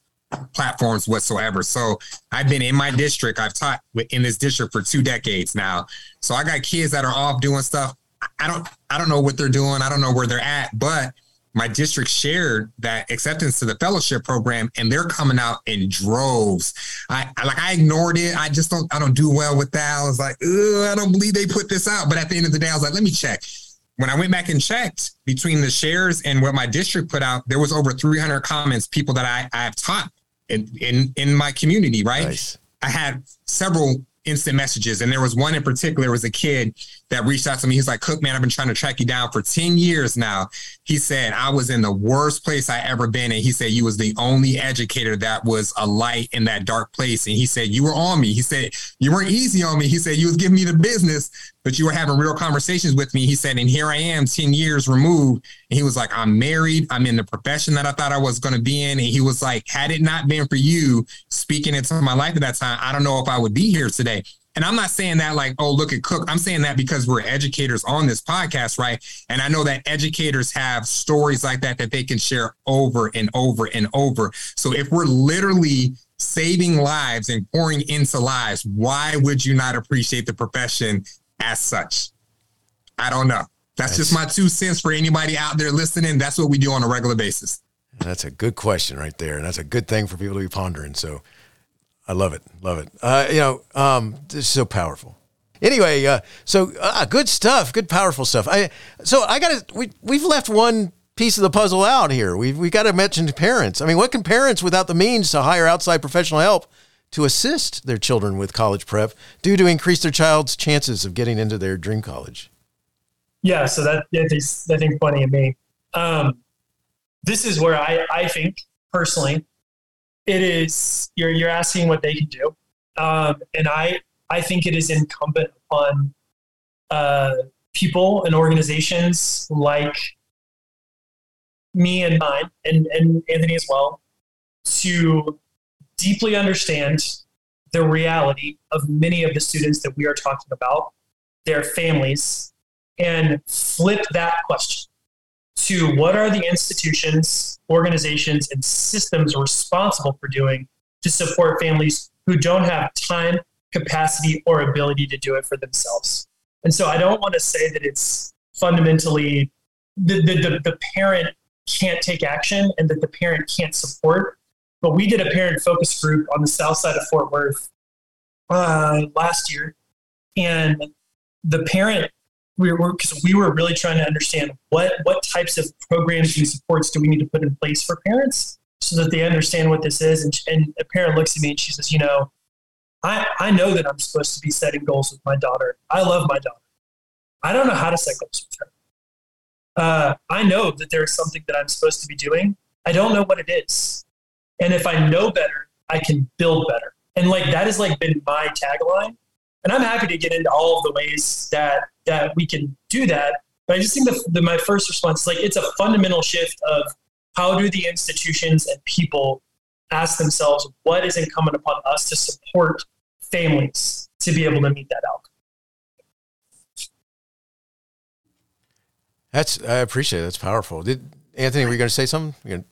platforms whatsoever. So I've been in my district. I've taught in this district for two decades now. So I got kids that are off doing stuff. I don't I don't know what they're doing. I don't know where they're at, but my district shared that acceptance to the fellowship program and they're coming out in droves. I, I like I ignored it. I just don't I don't do well with that. I was like, I don't believe they put this out. But at the end of the day, I was like, let me check. When I went back and checked between the shares and what my district put out, there was over 300 comments, people that I, I have taught in, in in my community, right? Nice. I had several instant messages. And there was one in particular, was a kid that reached out to me. He's like, Cook, man, I've been trying to track you down for 10 years now. He said, I was in the worst place I ever been. And he said, you was the only educator that was a light in that dark place. And he said, you were on me. He said, you weren't easy on me. He said, you was giving me the business, but you were having real conversations with me. He said, and here I am 10 years removed. And he was like, I'm married. I'm in the profession that I thought I was going to be in. And he was like, had it not been for you speaking into my life at that time, I don't know if I would be here today. And I'm not saying that like, oh, look at Cook. I'm saying that because we're educators on this podcast, right? And I know that educators have stories like that that they can share over and over and over. So if we're literally saving lives and pouring into lives, why would you not appreciate the profession as such? I don't know. That's, that's just my two cents for anybody out there listening. That's what we do on a regular basis. That's a good question right there. And that's a good thing for people to be pondering. So I love it. Love it. Uh, you know, um, this is so powerful. Anyway, uh, so uh, good stuff. Good, powerful stuff. I so I got to. We we've left one piece of the puzzle out here. We we got to mention parents. I mean, what can parents without the means to hire outside professional help to assist their children with college prep do to increase their child's chances of getting into their dream college? Yeah, so that that is I think funny of me. Um, this is where I I think personally it is you're you're asking what they can do, um, and I I think it is incumbent upon uh, people and organizations like me and mine, and and Anthony as well, to deeply understand the reality of many of the students that we are talking about, their families, and flip that question to what are the institutions, organizations, and systems responsible for doing to support families who don't have time, capacity, or ability to do it for themselves. And so I don't want to say that it's fundamentally the, the, the, the parent can't take action and that the parent can't support. But we did a parent focus group on the south side of Fort Worth uh, last year. And the parent we were because we were really trying to understand what what types of programs and supports do we need to put in place for parents so that they understand what this is. And, and a parent looks at me and she says, you know, I, I know that I'm supposed to be setting goals with my daughter. I love my daughter. I don't know how to set goals with her. Uh, I know that there is something that I'm supposed to be doing. I don't know what it is. And if I know better, I can build better. And like that has like been my tagline and I'm happy to get into all of the ways that that we can do that. But I just think that my first response is like it's a fundamental shift of how do the institutions and people ask themselves what is incumbent upon us to support families to be able to meet that outcome. That's I appreciate it. That's powerful. Did Anthony, were you going to say something?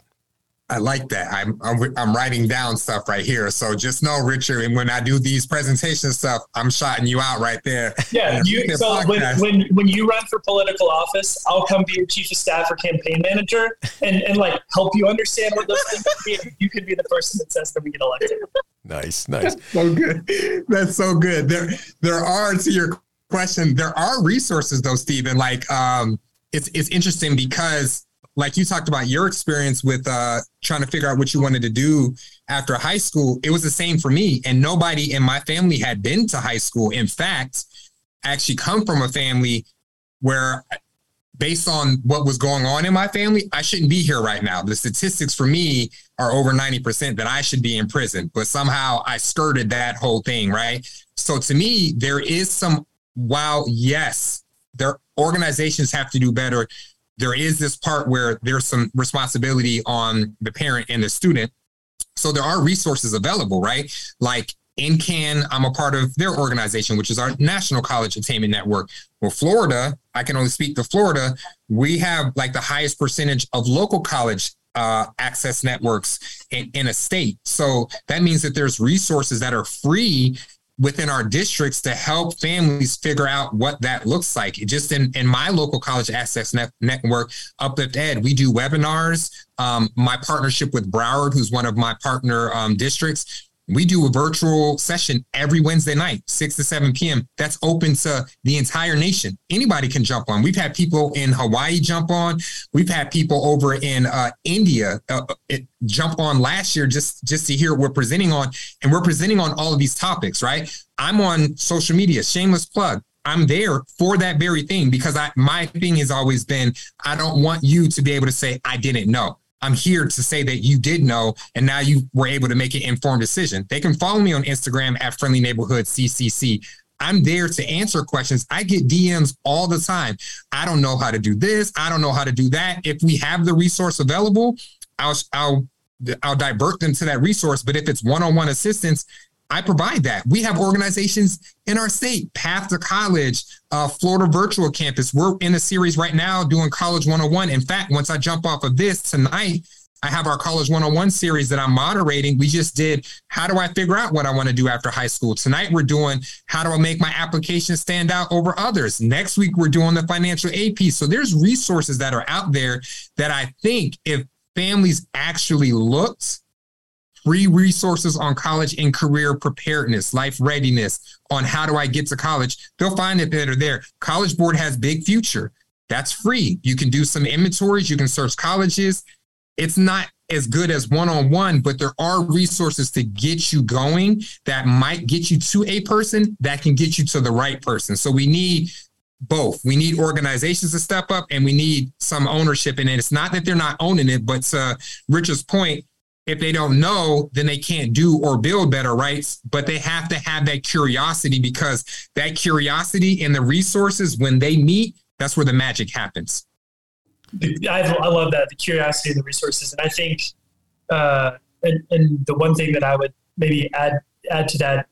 Gonna... I like that. I'm, I'm, I'm writing down stuff right here. So just know, Richard, and when I do these presentation stuff, I'm shouting you out right there. Yeah. You, so when, when when you run for political office, I'll come be your chief of staff or campaign manager and, and like help you understand what those things mean. You could be the person that says that we get elected. Nice, nice. That's so good. That's so good. There there are to your question, there are resources though, Stephen. Like um it's it's interesting because like you talked about your experience with uh, trying to figure out what you wanted to do after high school, it was the same for me. And nobody in my family had been to high school. In fact, I actually come from a family where, based on what was going on in my family, I shouldn't be here right now. The statistics for me are over 90% that I should be in prison, but somehow I skirted that whole thing, right? So to me, there is some, wow, yes, their organizations have to do better there is this part where there's some responsibility on the parent and the student. So there are resources available, right? Like NCAN, I'm a part of their organization, which is our National College Attainment Network. Well, Florida, I can only speak to Florida. We have like the highest percentage of local college uh, access networks in, in a state. So that means that there's resources that are free within our districts to help families figure out what that looks like. Just in, in my local college access net, network, Uplift Ed, we do webinars. Um, my partnership with Broward, who's one of my partner um, districts, we do a virtual session every Wednesday night, 6 to 7 p.m. That's open to the entire nation. Anybody can jump on. We've had people in Hawaii jump on. We've had people over in uh, India uh, uh jump on last year just, just to hear what we're presenting on. And we're presenting on all of these topics, right? I'm on social media, shameless plug. I'm there for that very thing because I my thing has always been I don't want you to be able to say I didn't know. I'm here to say that you did know and now you were able to make an informed decision. They can follow me on Instagram at Friendly Neighborhood CCC. I'm there to answer questions. I get DMs all the time. I don't know how to do this. I don't know how to do that. If we have the resource available, I'll I'll I'll divert them to that resource. But if it's one-on-one assistance, I provide that. We have organizations in our state, Path to College, uh, Florida Virtual Campus. We're in a series right now doing College 101. In fact, once I jump off of this tonight, I have our College 101 series that I'm moderating. We just did How do I figure out what I want to do after high school? Tonight, we're doing How do I make my application stand out over others? Next week, we're doing the financial AP. So there's resources that are out there that I think if families actually looked, free resources on college and career preparedness, life readiness, on how do I get to college. They'll find it that are there. College Board has Big Future. That's free. You can do some inventories, you can search colleges. It's not as good as one on one, but there are resources to get you going that might get you to a person that can get you to the right person. So we need both. We need organizations to step up and we need some ownership in it. It's not that they're not owning it, but to Richard's point, if they don't know, then they can't do or build better, rights. But they have to have that curiosity because that curiosity and the resources, when they meet, that's where the magic happens. I, I love that the curiosity and the resources, and I think, uh, and, and the one thing that I would maybe add add to that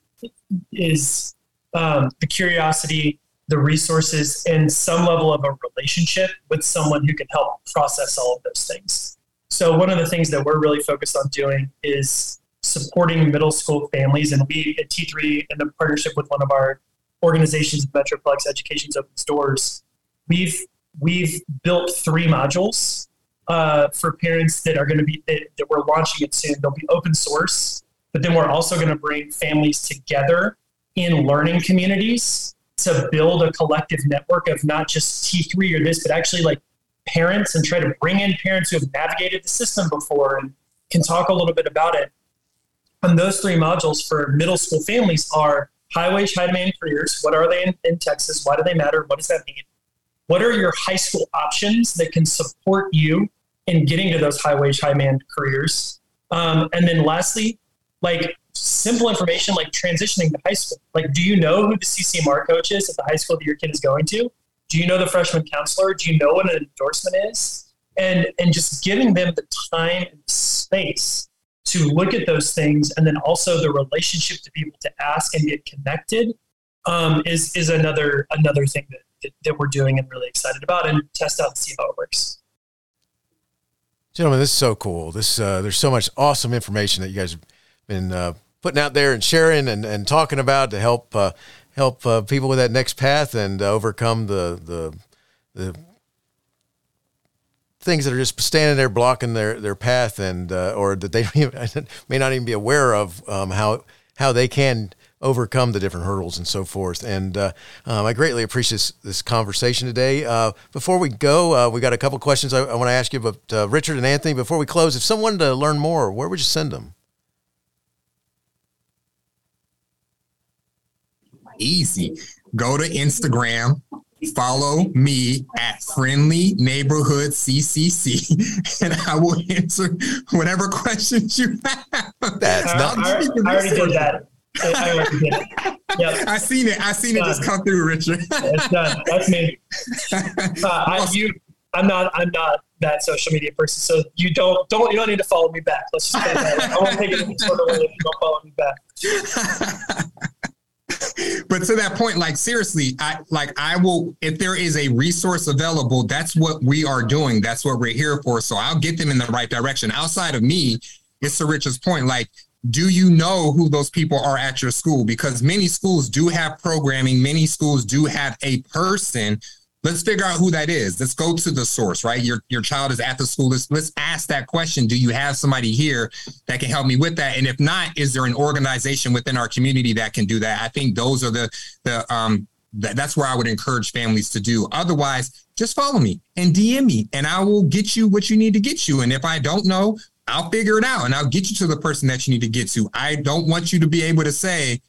is um, the curiosity, the resources, and some level of a relationship with someone who can help process all of those things. So one of the things that we're really focused on doing is supporting middle school families, and we at T3 in the partnership with one of our organizations, Metroplex Education's Open Doors, we've we've built three modules uh, for parents that are going to be that, that we're launching it soon. They'll be open source, but then we're also going to bring families together in learning communities to build a collective network of not just T3 or this, but actually like parents and try to bring in parents who have navigated the system before and can talk a little bit about it. And those three modules for middle school families are high wage, high demand careers. What are they in, in Texas? Why do they matter? What does that mean? What are your high school options that can support you in getting to those high wage, high demand careers? Um, and then lastly, like simple information like transitioning to high school. Like, do you know who the CCMR coach is at the high school that your kid is going to? Do you know the freshman counselor? Do you know what an endorsement is? And and just giving them the time and space to look at those things and then also the relationship to be able to ask and get connected um, is is another another thing that, that, that we're doing and really excited about and test out and see how it works. Gentlemen, this is so cool. This uh, there's so much awesome information that you guys have been uh, putting out there and sharing and, and talking about to help uh, help uh, people with that next path and overcome the the the things that are just standing there blocking their, their path and uh, or that they may not even be aware of um, how how they can overcome the different hurdles and so forth. And uh, um, I greatly appreciate this, this conversation today. Uh, before we go, uh, we got a couple questions I, I want to ask you about uh, Richard and Anthony. Before we close, if someone to learn more, where would you send them? Easy. Go to Instagram, follow me at friendly neighborhood ccc and i will answer whatever questions you have that's not I, I, I already did that I, already did it. Yep. I seen it. I seen it just come through, Richard. it's done. That's me. Uh, I, you, I'm not. I'm not that social media person. So you don't don't you don't need to follow me back. Let's just get that. I won't take it any sort of way if you don't follow me back but to that point, like seriously, I like I will if there is a resource available, that's what we are doing. That's what we're here for. So I'll get them in the right direction. Outside of me, it's to Richard's point. Like, do you know who those people are at your school? Because many schools do have programming, many schools do have a person let's figure out who that is. Let's go to the source, right? Your your child is at the school. Let's let's ask that question. Do you have somebody here that can help me with that? And if not, is there an organization within our community that can do that? I think those are the the um that, that's where I would encourage families to do. Otherwise, just follow me and DM me and I will get you what you need to get you. And if I don't know, I'll figure it out and I'll get you to the person that you need to get to. I don't want you to be able to say,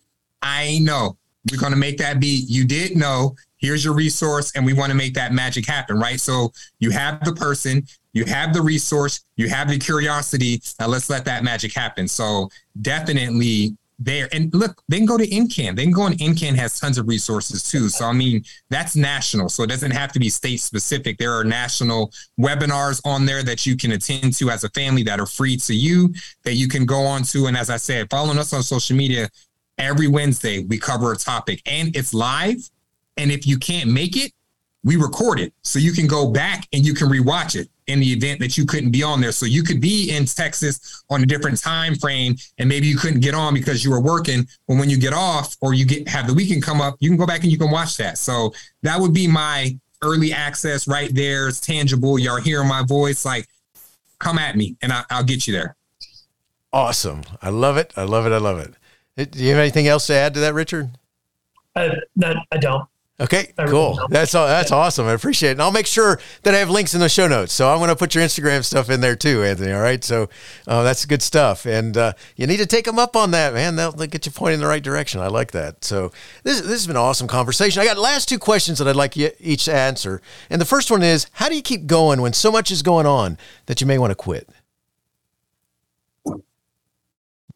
I know. We're going to make that be you did know here's your resource and we want to make that magic happen right? So you have the person you have the resource you have the curiosity now let's let that magic happen. So definitely there and look they can go to NCAN they can go on NCAN has tons of resources too. So i mean that's national so it doesn't have to be state specific. There are national webinars on there that you can attend to as a family that are free to you that you can go on to and as i said following us on social media every wednesday we cover a topic and it's live and if you can't make it, we record it so you can go back and you can rewatch it in the event that you couldn't be on there. So you could be in Texas on a different time frame and maybe you couldn't get on because you were working. But when you get off or you get have the weekend come up, you can go back and you can watch that. So that would be my early access right there. It's tangible. Y'all hearing my voice. Like, come at me and I, will get you there. Awesome. I love it. I love it. I love it. Do you have anything else to add to that, Richard? Uh, no, I don't. Okay, cool. That's all. That's awesome. I appreciate it. And I'll make sure that I have links in the show notes. So I'm going to put your Instagram stuff in there too, Anthony. All right. So uh, that's good stuff. And uh, you need to take them up on that, man. They'll, they'll, get you pointing in the right direction. I like that. So this, this has been an awesome conversation. I got last two questions that I'd like you each to answer. And the first one is how do you keep going when so much is going on that you may want to quit?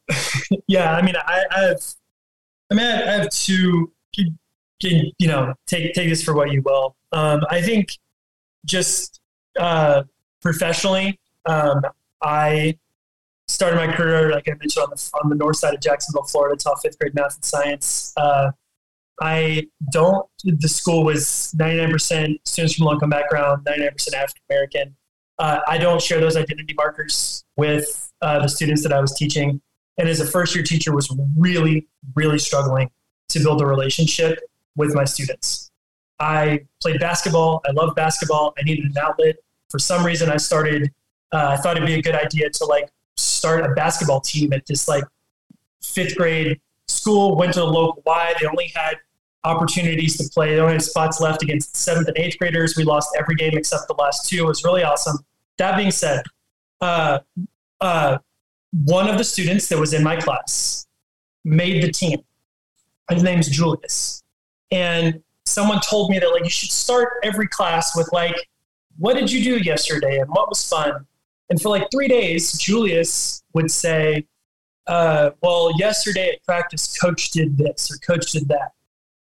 yeah. I mean, I, I have, I mean, I have two you know take take this for what you will. Um, I think just uh, professionally, um, I started my career like I mentioned on the on the north side of Jacksonville, Florida, taught fifth grade math and science. Uh, I don't. The school was ninety nine percent students from low income background, ninety nine percent African American. Uh, I don't share those identity markers with uh, the students that I was teaching, and as a first year teacher, was really really struggling to build a relationship with my students. I played basketball. I loved basketball. I needed an outlet. For some reason, I started. Uh, I thought it'd be a good idea to like start a basketball team at this like fifth grade school. Went to the local Y. They only had opportunities to play. They only had spots left against seventh and eighth graders. We lost every game except the last two. It was really awesome. That being said, uh, uh, one of the students that was in my class made the team. His name's Julius. And someone told me that like you should start every class with like, what did you do yesterday and what was fun? And for like three days, Julius would say, uh, well, yesterday at practice, coach did this or coach did that.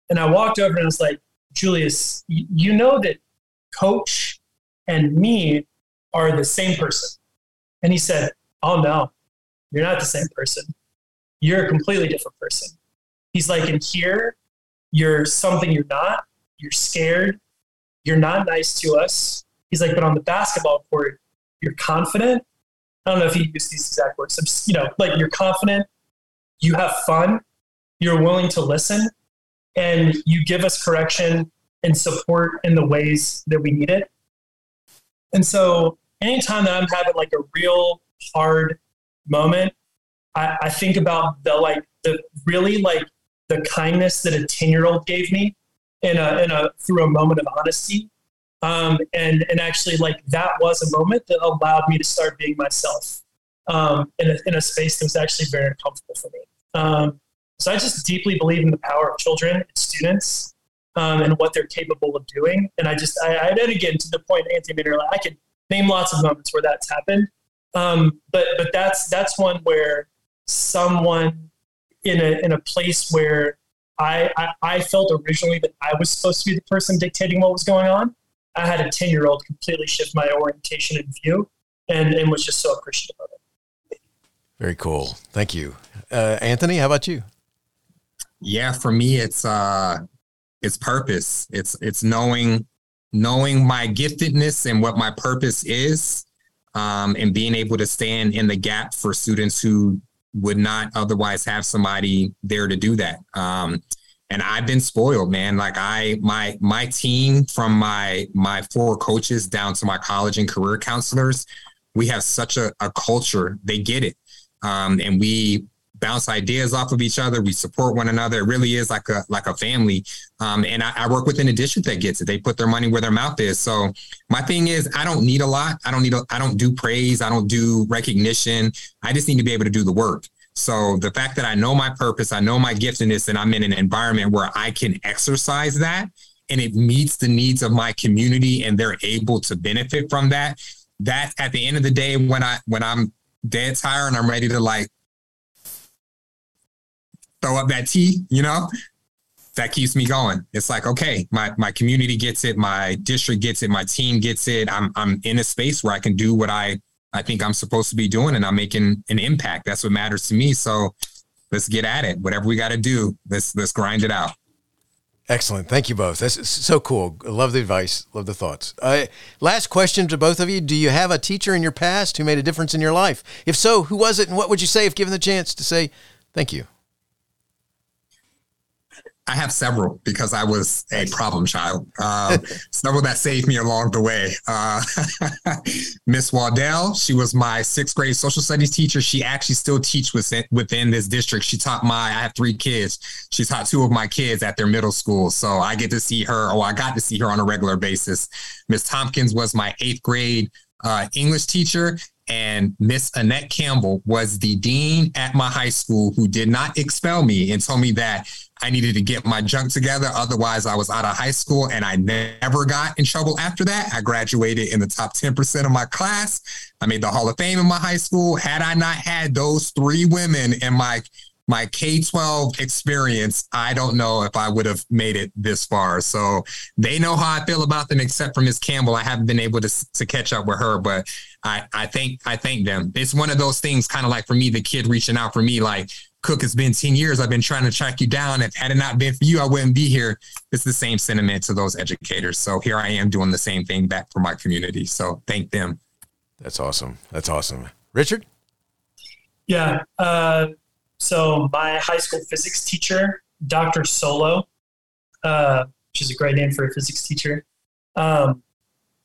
And I walked over and I was like, Julius, you know that coach and me are the same person. And he said, Oh no, you're not the same person. You're a completely different person. He's like, in here, you're something you're not. You're scared. You're not nice to us. He's like, but on the basketball court, you're confident. I don't know if he used these exact words. You know, like you're confident. You have fun. You're willing to listen, and you give us correction and support in the ways that we need it. And so, anytime that I'm having like a real hard moment, I, I think about the like the really like the kindness that a 10 year old gave me in a, in a through a moment of honesty. Um, and and actually like that was a moment that allowed me to start being myself um, in, a, in a space that was actually very uncomfortable for me. Um, so i just deeply believe in the power of children and students um, and what they're capable of doing. And i just i, I and again to the point anthony i could name lots of moments where that's happened um, but but that's that's one where someone in a in a place where I, I, I felt originally that I was supposed to be the person dictating what was going on. I had a ten year old completely shift my orientation and view, and and was just so appreciative of it. Very cool. Thank you, uh, Anthony. How about you? Yeah, for me, it's uh, it's purpose. It's it's knowing knowing my giftedness and what my purpose is, um, and being able to stand in the gap for students who would not otherwise have somebody there to do that. Um, and I've been spoiled, man. Like I, my, my team from my, my four coaches down to my college and career counselors, we have such a, a culture. They get it. Um, and we bounce ideas off of each other. We support one another. It really is like a like a family. Um, and I, I, work within a district that gets it. They put their money where their mouth is. So my thing is, I don't need a lot. I don't need. A, I don't do praise. I don't do recognition. I just need to be able to do the work. So the fact that I know my purpose, I know my giftedness, and I'm in an environment where I can exercise that, and it meets the needs of my community, and they're able to benefit from that. That at the end of the day, when I when I'm dead tired and I'm ready to like throw up that tea, you know, that keeps me going. It's like, okay, my my community gets it, my district gets it, my team gets it. I'm I'm in a space where I can do what I I think I'm supposed to be doing and I'm making an impact. That's what matters to me. So let's get at it. Whatever we got to do, let's let's grind it out. Excellent. Thank you both. That's so cool. Love the advice. Love the thoughts. Uh, last question to both of you. Do you have a teacher in your past who made a difference in your life? If so, who was it and what would you say if given the chance to say thank you? I have several because I was a problem child. Uh, several that saved me along the way. Uh, Miss Waddell, she was my sixth grade social studies teacher. She actually still teaches within, within this district. She taught my, I have three kids. She taught two of my kids at their middle school. So I get to see her, or I got to see her on a regular basis. Miss Tompkins was my eighth grade uh, English teacher. And Miss Annette Campbell was the dean at my high school who did not expel me and told me that I needed to get my junk together. Otherwise, I was out of high school and I never got in trouble after that. I graduated in the top 10% of my class. I made the Hall of Fame in my high school. Had I not had those three women in my my K 12 experience, I don't know if I would have made it this far. So they know how I feel about them, except for Miss Campbell. I haven't been able to, to catch up with her, but I, I think I thank them. It's one of those things, kind of like for me, the kid reaching out for me, like, Cook, it's been 10 years. I've been trying to track you down. If had it not been for you, I wouldn't be here. It's the same sentiment to those educators. So here I am doing the same thing back for my community. So thank them. That's awesome. That's awesome. Richard? Yeah. Uh, so my high school physics teacher, Dr. Solo, uh, which is a great name for a physics teacher. Um,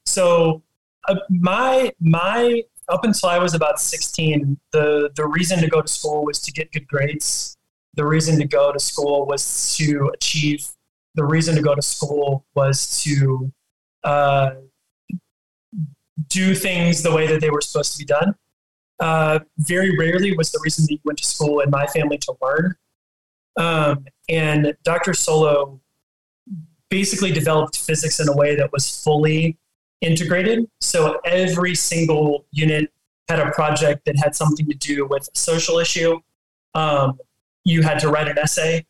so uh, my my up until I was about 16, the, the reason to go to school was to get good grades. The reason to go to school was to achieve. The reason to go to school was to uh, do things the way that they were supposed to be done. Uh, very rarely was the reason that you went to school in my family to learn. Um, and Dr. Solo basically developed physics in a way that was fully integrated. So every single unit had a project that had something to do with a social issue. Um, you had to write an essay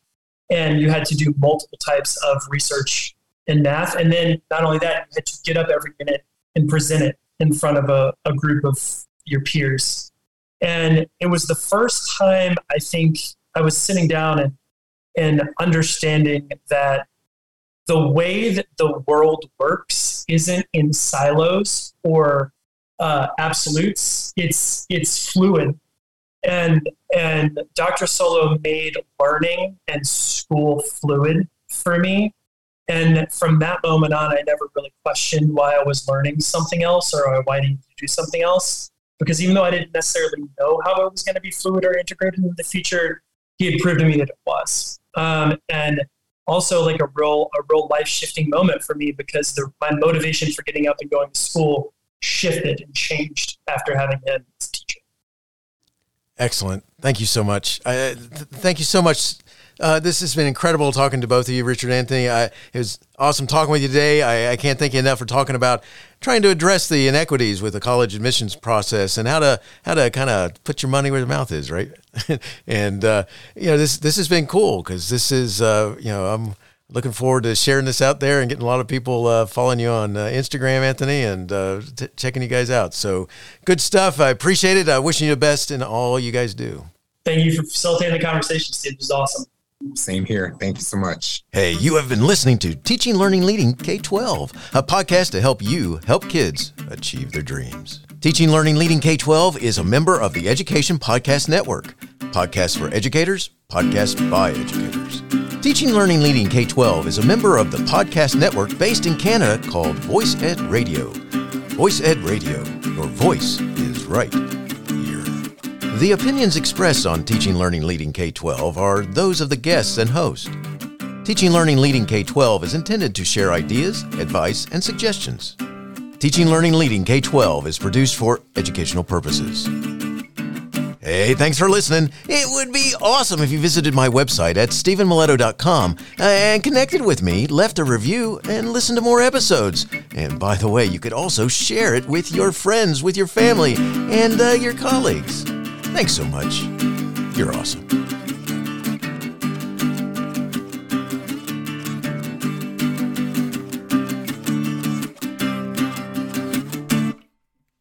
and you had to do multiple types of research in math. And then not only that, you had to get up every minute and present it in front of a, a group of your peers. And it was the first time I think I was sitting down and, and understanding that the way that the world works isn't in silos or uh, absolutes. It's it's fluid, and and Dr. Solo made learning and school fluid for me. And from that moment on, I never really questioned why I was learning something else or why I needed to do something else. Because even though I didn't necessarily know how it was going to be fluid or integrated in the future, he had proved to me that it was. Um, and also like a real a real life shifting moment for me because the, my motivation for getting up and going to school shifted and changed after having him as a teacher. Excellent. Thank you so much. th- thank you so much. Uh, this has been incredible talking to both of you, Richard Anthony. I, it was awesome talking with you today. I, I, can't thank you enough for talking about trying to address the inequities with the college admissions process and how to how to kind of put your money where your mouth is, right? and uh, you know this this has been cool because this is uh, you know I'm looking forward to sharing this out there and getting a lot of people uh, following you on uh, Instagram, Anthony, and uh, t- checking you guys out. So good stuff. I appreciate it. I wishing you the best in all you guys do. Thank you for facilitating the conversation, Steve. It was awesome. Same here. Thank you so much. Hey, you have been listening to Teaching, Learning, Leading K 12, a podcast to help you help kids achieve their dreams. Teaching, Learning, Leading K 12 is a member of the Education Podcast Network. Podcasts for educators, podcasts by educators. Teaching, Learning, Leading K 12 is a member of the podcast network based in Canada called Voice Ed Radio. Voice Ed Radio, your voice is right. The opinions expressed on Teaching Learning Leading K 12 are those of the guests and host. Teaching Learning Leading K 12 is intended to share ideas, advice, and suggestions. Teaching Learning Leading K 12 is produced for educational purposes. Hey, thanks for listening. It would be awesome if you visited my website at stephenmiletto.com and connected with me, left a review, and listened to more episodes. And by the way, you could also share it with your friends, with your family, and uh, your colleagues. Thanks so much. You're awesome.